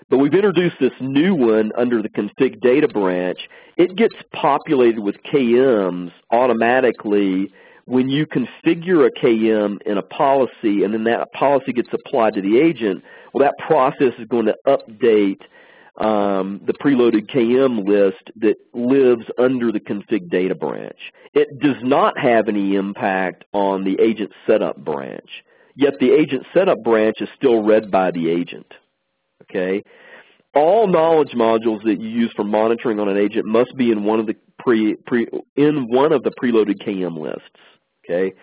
but we've introduced this new one under the config data branch. It gets populated with KMs automatically when you configure a KM in a policy and then that policy gets applied to the agent. Well, that process is going to update um, the preloaded KM list that lives under the config data branch. It does not have any impact on the agent setup branch, yet the agent setup branch is still read by the agent. Okay? All knowledge modules that you use for monitoring on an agent must be in one of the pre, pre in one of the preloaded KM lists. Okay?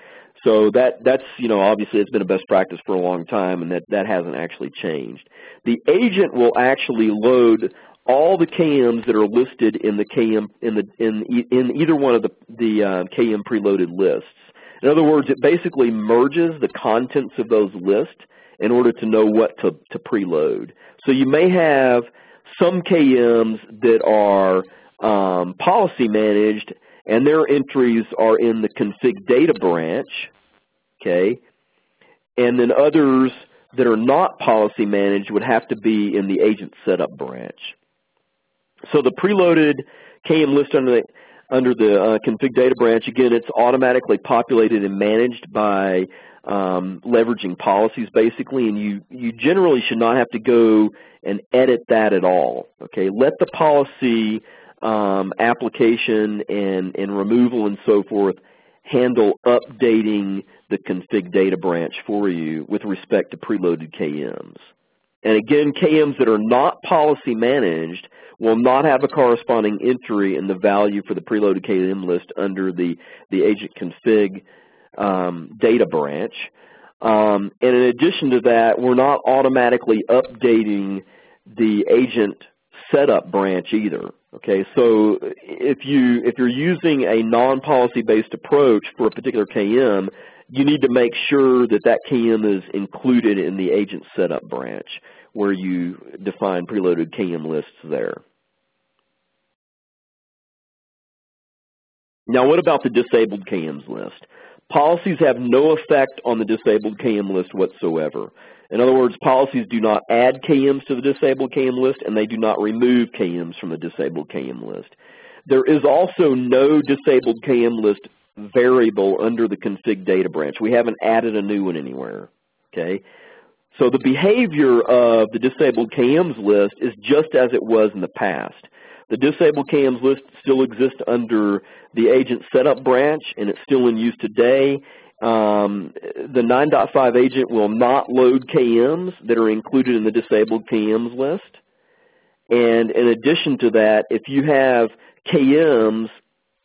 So that that's you know obviously it's been a best practice for a long time, and that that hasn't actually changed. The agent will actually load all the KMs that are listed in the KM in the in in either one of the the uh, KM preloaded lists. In other words, it basically merges the contents of those lists in order to know what to to preload. So you may have some KMs that are um, policy managed and their entries are in the config data branch, okay, and then others that are not policy managed would have to be in the agent setup branch. So the preloaded KM list under the under the uh, config data branch, again, it's automatically populated and managed by um, leveraging policies basically, and you, you generally should not have to go and edit that at all. Okay, let the policy um, application and, and removal and so forth handle updating the config data branch for you with respect to preloaded KMs. And again, KMs that are not policy managed will not have a corresponding entry in the value for the preloaded KM list under the, the agent config um, data branch. Um, and in addition to that, we're not automatically updating the agent setup branch either. Okay, so if you if you're using a non-policy based approach for a particular KM, you need to make sure that that KM is included in the agent setup branch where you define preloaded KM lists there. Now what about the disabled KMs list? Policies have no effect on the disabled KM list whatsoever. In other words, policies do not add KMs to the disabled KM list and they do not remove KMs from the disabled KM list. There is also no disabled KM list variable under the config data branch. We haven't added a new one anywhere. Okay, So the behavior of the disabled KMs list is just as it was in the past. The disabled KMs list still exists under the agent setup branch and it's still in use today. Um, the 9.5 agent will not load KMs that are included in the disabled KMs list. And in addition to that, if you have KMs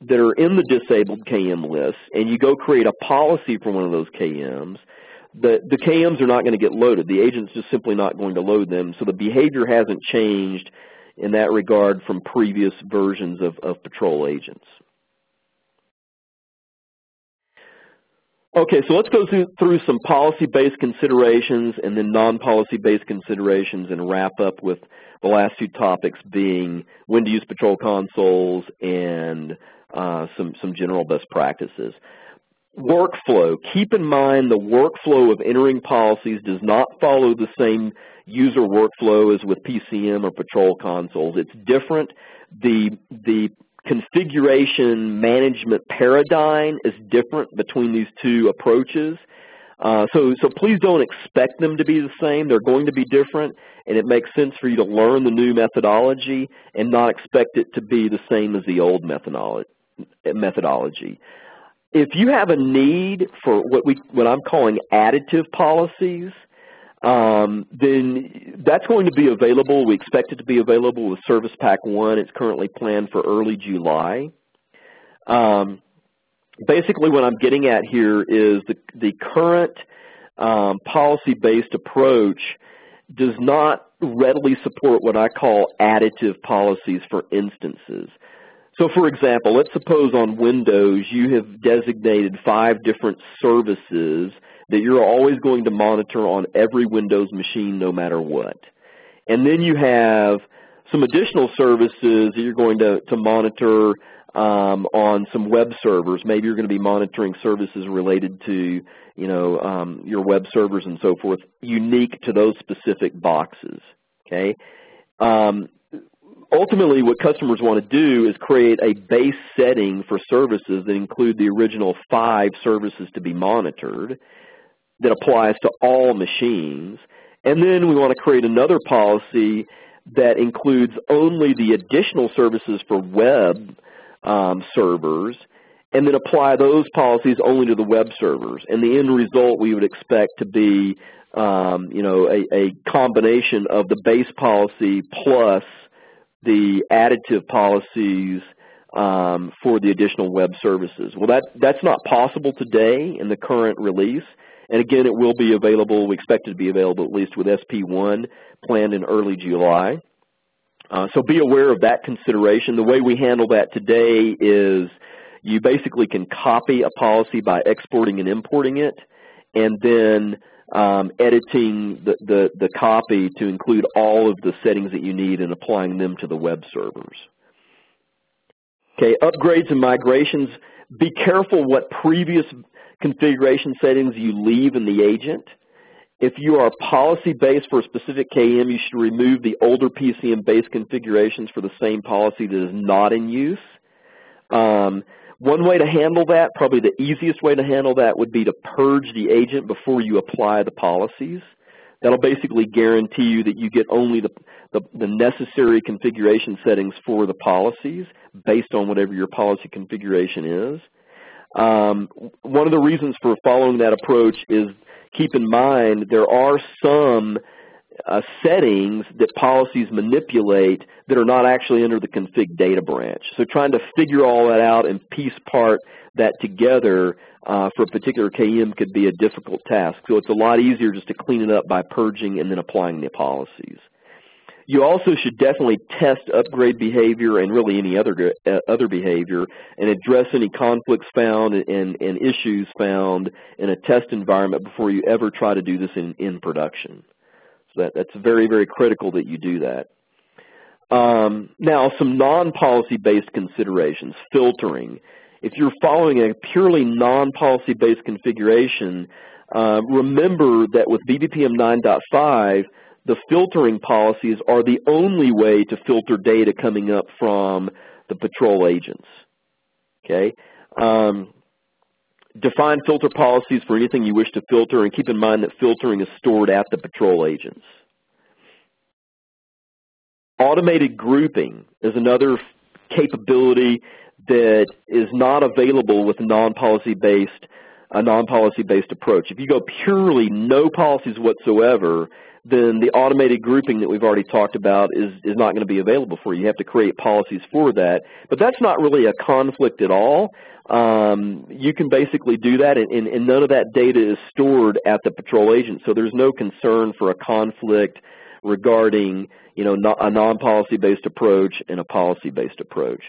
that are in the disabled KM list and you go create a policy for one of those KMs, the, the KMs are not going to get loaded. The agent's just simply not going to load them. So the behavior hasn't changed in that regard from previous versions of, of patrol agents. Okay, so let's go through, through some policy-based considerations and then non-policy-based considerations and wrap up with the last two topics being when to use patrol consoles and uh, some, some general best practices. Workflow. Keep in mind the workflow of entering policies does not follow the same user workflow as with PCM or patrol consoles. It's different. The, the configuration management paradigm is different between these two approaches. Uh, so, so please don't expect them to be the same. They're going to be different, and it makes sense for you to learn the new methodology and not expect it to be the same as the old methodology. If you have a need for what we what I'm calling additive policies, um, then that's going to be available. We expect it to be available with Service Pack 1. It's currently planned for early July. Um, basically what I'm getting at here is the, the current um, policy-based approach does not readily support what I call additive policies for instances. So for example, let's suppose on Windows you have designated five different services that you're always going to monitor on every Windows machine no matter what. And then you have some additional services that you're going to, to monitor um, on some web servers. Maybe you're going to be monitoring services related to you know, um, your web servers and so forth, unique to those specific boxes. Okay. Um, ultimately, what customers want to do is create a base setting for services that include the original five services to be monitored, that applies to all machines. And then we want to create another policy that includes only the additional services for web um, servers and then apply those policies only to the web servers. And the end result we would expect to be um, you know, a, a combination of the base policy plus the additive policies um, for the additional web services. Well, that, that's not possible today in the current release. And again, it will be available, we expect it to be available at least with SP1 planned in early July. Uh, so be aware of that consideration. The way we handle that today is you basically can copy a policy by exporting and importing it and then um, editing the, the, the copy to include all of the settings that you need and applying them to the web servers. Okay, upgrades and migrations. Be careful what previous configuration settings you leave in the agent. If you are policy-based for a specific KM, you should remove the older PCM-based configurations for the same policy that is not in use. Um, one way to handle that, probably the easiest way to handle that would be to purge the agent before you apply the policies. That'll basically guarantee you that you get only the, the, the, necessary configuration settings for the policies based on whatever your policy configuration is. Um, one of the reasons for following that approach is keep in mind there are some uh, settings that policies manipulate that are not actually under the config data branch. So trying to figure all that out and piece part that together uh, for a particular KM could be a difficult task. So it's a lot easier just to clean it up by purging and then applying the policies. You also should definitely test upgrade behavior and really any other uh, other behavior and address any conflicts found and, and issues found in a test environment before you ever try to do this in, in production. So that, that's very, very critical that you do that. Um, now, some non-policy based considerations, filtering. if you're following a purely non-policy based configuration, uh, remember that with BPPM 9.5, the filtering policies are the only way to filter data coming up from the patrol agents. Okay. Um, define filter policies for anything you wish to filter, and keep in mind that filtering is stored at the patrol agents. Automated grouping is another capability that is not available with non-policy based a non-policy based approach. If you go purely no policies whatsoever, then the automated grouping that we've already talked about is, is not going to be available for you. You have to create policies for that. But that's not really a conflict at all. Um, you can basically do that, and, and, and none of that data is stored at the patrol agent. So there's no concern for a conflict regarding you know, a non-policy based approach and a policy based approach.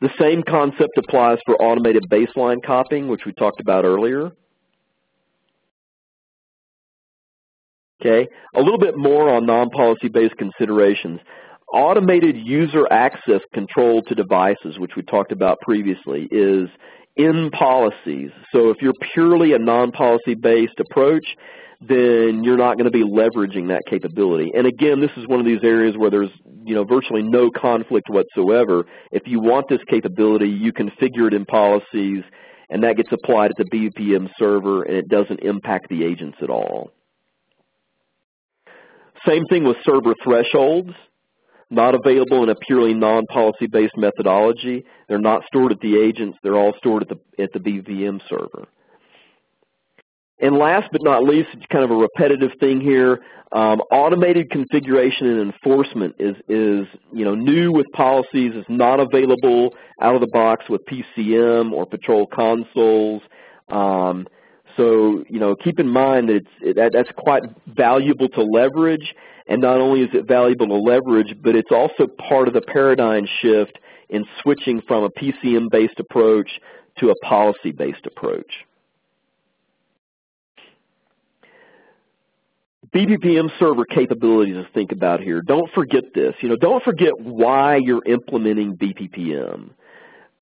The same concept applies for automated baseline copying, which we talked about earlier. Okay, a little bit more on non-policy based considerations. Automated user access control to devices, which we talked about previously, is in policies. So if you're purely a non-policy based approach, then you're not going to be leveraging that capability. And again, this is one of these areas where there's you know virtually no conflict whatsoever. If you want this capability, you configure it in policies, and that gets applied at the BPM server, and it doesn't impact the agents at all. Same thing with server thresholds. Not available in a purely non-policy based methodology. They're not stored at the agents. They're all stored at the at the BPM server. And last but not least, it's kind of a repetitive thing here. Um, automated configuration and enforcement is, is you know new with policies. is not available out of the box with PCM or patrol consoles. Um, so you know keep in mind that, it's, that that's quite valuable to leverage. And not only is it valuable to leverage, but it's also part of the paradigm shift in switching from a PCM-based approach to a policy-based approach. BPPM server capabilities to think about here. Don't forget this. You know, don't forget why you're implementing BPPM.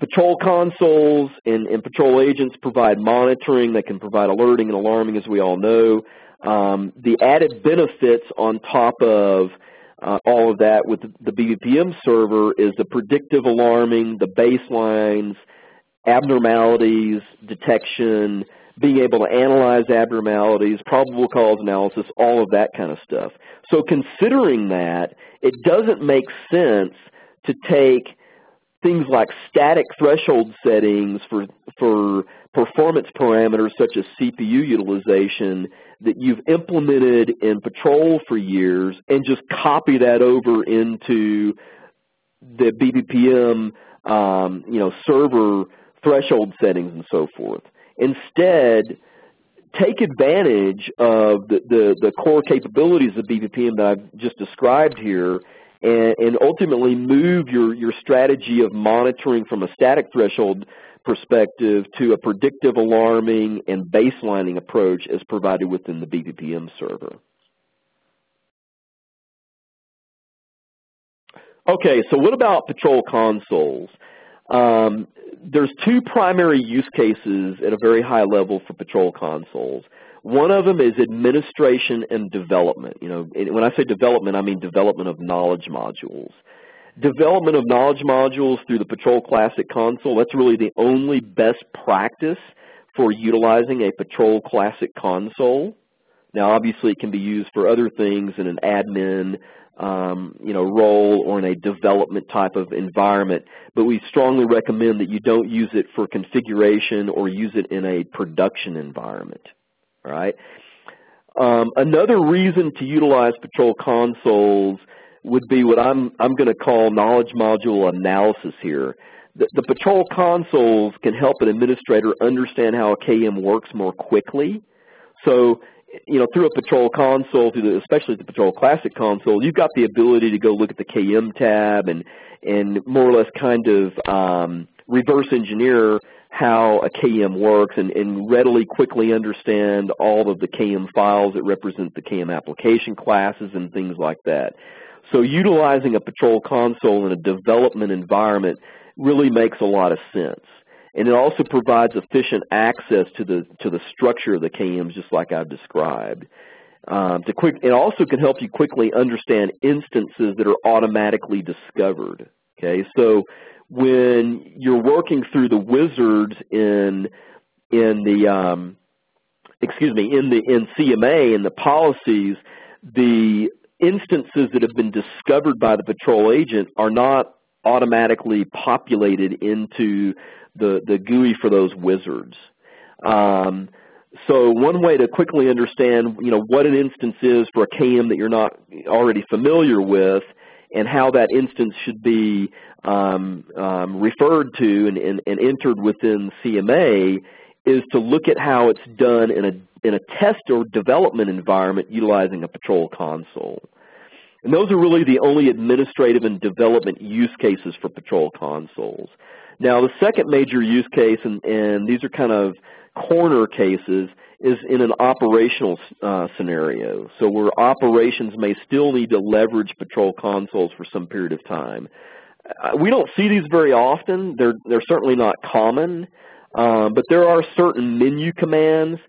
Patrol consoles and, and patrol agents provide monitoring. They can provide alerting and alarming, as we all know. Um, the added benefits on top of uh, all of that with the, BPPM server is the predictive alarming, the baselines, abnormalities, detection, being able to analyze abnormalities, probable cause analysis, all of that kind of stuff. So considering that, it doesn't make sense to take things like static threshold settings for, for performance parameters such as CPU utilization that you've implemented in Patrol for years and just copy that over into the BPPM um, you know, server threshold settings and so forth. Instead, take advantage of the, the, the, core capabilities of BPPM that I've just described here and, and ultimately move your, your strategy of monitoring from a static threshold perspective to a predictive alarming and baselining approach as provided within the BPPM server. Okay, so what about patrol consoles? Um, there's two primary use cases at a very high level for patrol consoles. One of them is administration and development. You know, when I say development, I mean development of knowledge modules. Development of knowledge modules through the Patrol Classic console, that's really the only best practice for utilizing a Patrol Classic console. Now, obviously, it can be used for other things in an admin um, you know, role or in a development type of environment, but we strongly recommend that you don't use it for configuration or use it in a production environment. Right. Um, another reason to utilize patrol consoles would be what I'm I'm going to call knowledge module analysis here. The, the patrol consoles can help an administrator understand how a KM works more quickly. So you know, through a Patrol console, through the, especially the Patrol Classic console, you've got the ability to go look at the KM tab and and more or less kind of um, reverse engineer how a KM works and, and readily quickly understand all of the KM files that represent the KM application classes and things like that. So utilizing a Patrol console in a development environment really makes a lot of sense. and it also provides efficient access to the to the structure of the KMs, just like I've described. Um, to quick, it also can help you quickly understand instances that are automatically discovered. Okay, so when you're working through the wizards in in the um, excuse me in the in CMA in the policies, the instances that have been discovered by the patrol agent are not automatically populated into the, the GUI for those wizards. Um, so one way to quickly understand you know, what an instance is for a KM that you're not already familiar with and how that instance should be um, um, referred to and, and, and, entered within CMA is to look at how it's done in a, in a test or development environment utilizing a patrol console. And those are really the only administrative and development use cases for patrol consoles. Now the second major use case, and, and these are kind of corner cases, is in an operational uh, scenario. So where operations may still need to leverage patrol consoles for some period of time. Uh, we don't see these very often. They're, they're certainly not common, um, but there are certain menu commands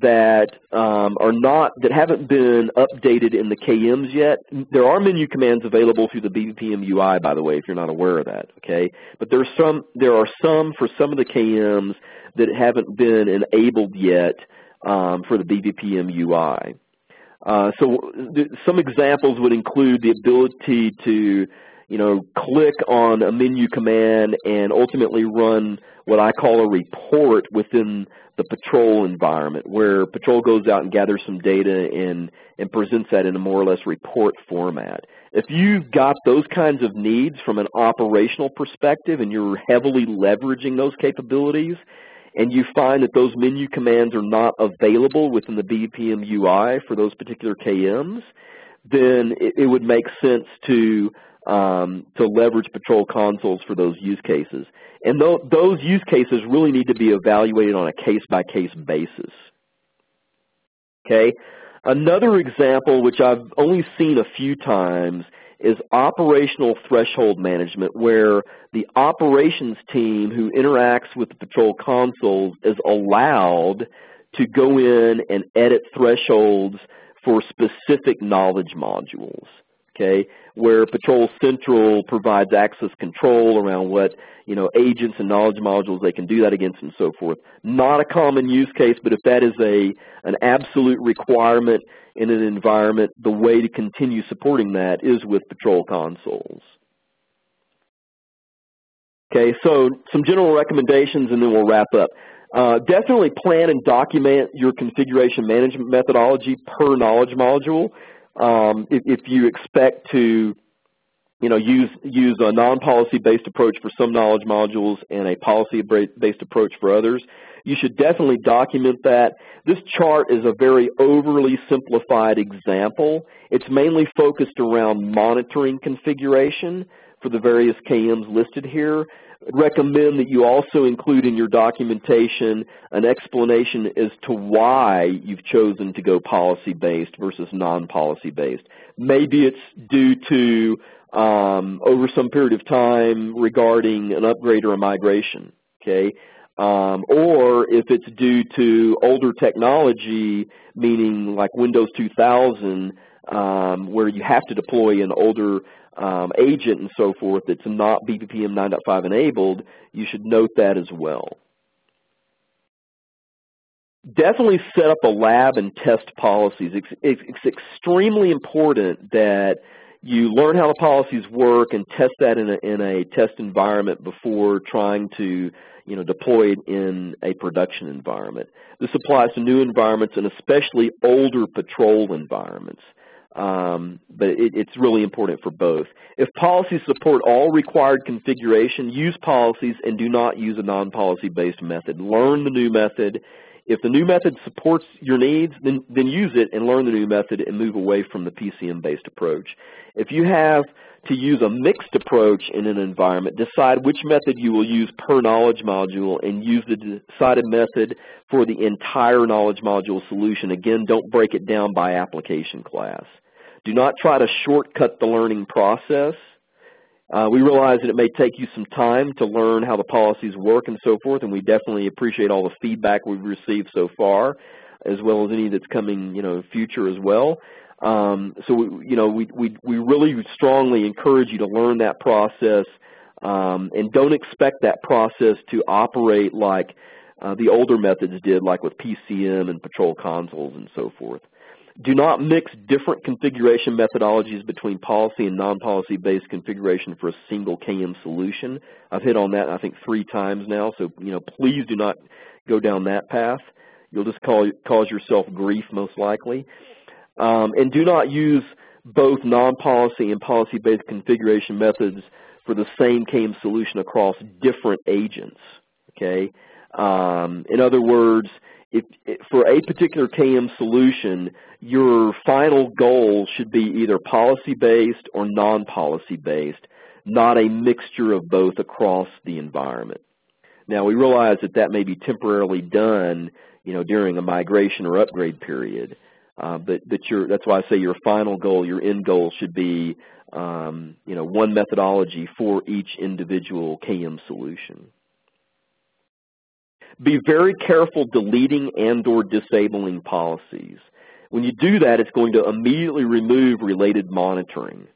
that um, are not that haven't been updated in the KMs yet. There are menu commands available through the BPM UI, by the way, if you're not aware of that. Okay, but there's some there are some for some of the KMs that haven't been enabled yet um, for the BPM UI. Uh, so some examples would include the ability to you know, click on a menu command and ultimately run what I call a report within the patrol environment where patrol goes out and gathers some data and, and presents that in a more or less report format. If you've got those kinds of needs from an operational perspective and you're heavily leveraging those capabilities and you find that those menu commands are not available within the BPM UI for those particular KMs, then it, it would make sense to um, to leverage patrol consoles for those use cases. And th those use cases really need to be evaluated on a case-by-case -case basis. Okay. Another example, which I've only seen a few times, is operational threshold management, where the operations team who interacts with the patrol consoles is allowed to go in and edit thresholds for specific knowledge modules okay, where Patrol Central provides access control around what, you know, agents and knowledge modules they can do that against and so forth. Not a common use case, but if that is a an absolute requirement in an environment, the way to continue supporting that is with Patrol consoles. Okay, so some general recommendations and then we'll wrap up. Uh, definitely plan and document your configuration management methodology per knowledge module um, if, if, you expect to you know, use, use a non-policy based approach for some knowledge modules and a policy based approach for others, you should definitely document that. This chart is a very overly simplified example. It's mainly focused around monitoring configuration for the various KMs listed here. I'd recommend that you also include in your documentation an explanation as to why you've chosen to go policy-based versus non-policy-based. Maybe it's due to um, over some period of time regarding an upgrade or a migration, okay? Um, or if it's due to older technology, meaning like Windows 2000, um, where you have to deploy an older um, agent and so forth that's not BPPM 9.5 enabled, you should note that as well. Definitely set up a lab and test policies. It's, it's extremely important that you learn how the policies work and test that in a, in a test environment before trying to you know, deploy it in a production environment. This applies to new environments and especially older patrol environments um, but it, it's really important for both. If policies support all required configuration, use policies and do not use a non-policy based method. Learn the new method. If the new method supports your needs, then, then use it and learn the new method and move away from the PCM-based approach. If you have to use a mixed approach in an environment, decide which method you will use per knowledge module and use the decided method for the entire knowledge module solution. Again, don't break it down by application class. Do not try to shortcut the learning process. Uh, we realize that it may take you some time to learn how the policies work and so forth, and we definitely appreciate all the feedback we've received so far, as well as any that's coming, you know, future as well. Um, so, we, you know, we, we, we really strongly encourage you to learn that process um, and don't expect that process to operate like uh, the older methods did, like with PCM and patrol consoles and so forth. Do not mix different configuration methodologies between policy and non-policy based configuration for a single KM solution. I've hit on that I think three times now, so you know please do not go down that path. You'll just call, cause yourself grief most likely. Um, and do not use both non-policy and policy-based configuration methods for the same KM solution across different agents. Okay. Um, in other words, if, if, for a particular KM solution, your final goal should be either policy-based or non-policy-based, not a mixture of both across the environment. Now we realize that that may be temporarily done, you know, during a migration or upgrade period, uh, but but your that's why I say your final goal, your end goal should be, um, you know, one methodology for each individual KM solution. Be very careful deleting and or disabling policies. When you do that, it's going to immediately remove related monitoring.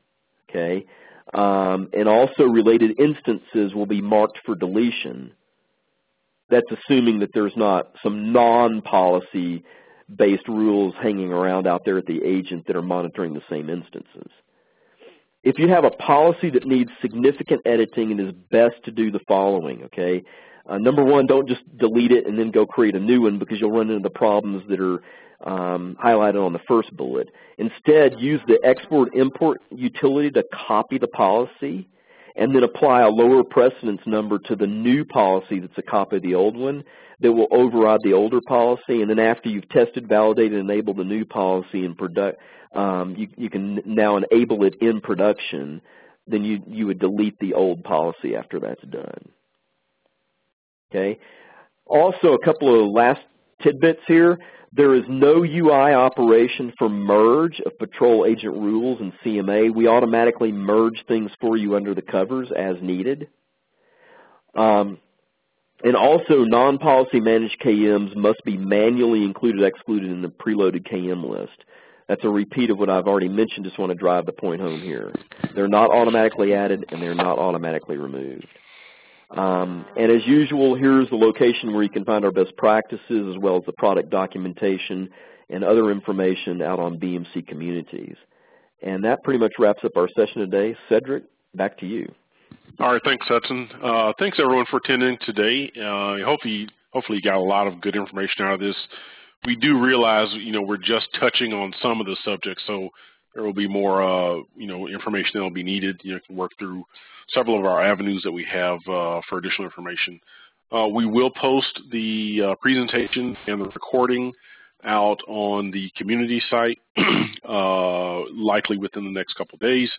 Okay, um, and also related instances will be marked for deletion. That's assuming that there's not some non-policy based rules hanging around out there at the agent that are monitoring the same instances. If you have a policy that needs significant editing, it is best to do the following, okay? Uh, number one, don't just delete it and then go create a new one because you'll run into the problems that are um, highlighted on the first bullet. Instead, use the export import utility to copy the policy and then apply a lower precedence number to the new policy that's a copy of the old one that will override the older policy. And then after you've tested, validated, and enabled the new policy in product, um, you, you can now enable it in production. Then you, you would delete the old policy after that's done. Okay. Also, a couple of last tidbits here. There is no UI operation for merge of patrol agent rules and CMA. We automatically merge things for you under the covers as needed. Um, and also, non-policy managed KMs must be manually included excluded in the preloaded KM list. That's a repeat of what I've already mentioned. Just want to drive the point home here. They're not automatically added and they're not automatically removed. Um, and as usual, here's the location where you can find our best practices as well as the product documentation and other information out on BMC communities. And that pretty much wraps up our session today. Cedric, back to you. All right, thanks, Hudson. Uh, thanks everyone for attending today. Uh, hopefully, hopefully you got a lot of good information out of this. We do realize, you know, we're just touching on some of the subjects, so there will be more, uh, you know, information that will be needed. You know, can work through several of our avenues that we have uh, for additional information. Uh, we will post the uh, presentation and the recording out on the community site, uh, likely within the next couple days.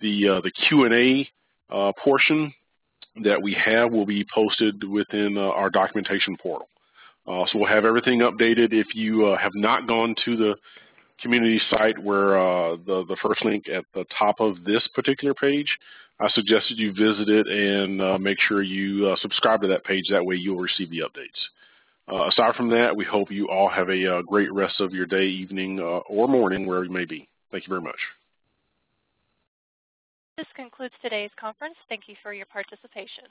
The uh, the Q&A uh, portion that we have will be posted within our documentation portal. so we'll have everything updated. If you have not gone to the community site where uh, the, the first link at the top of this particular page, I suggested you visit it and uh, make sure you uh, subscribe to that page. That way you'll receive the updates. Uh, aside from that, we hope you all have a uh, great rest of your day, evening, uh, or morning, wherever you may be. Thank you very much. This concludes today's conference. Thank you for your participation.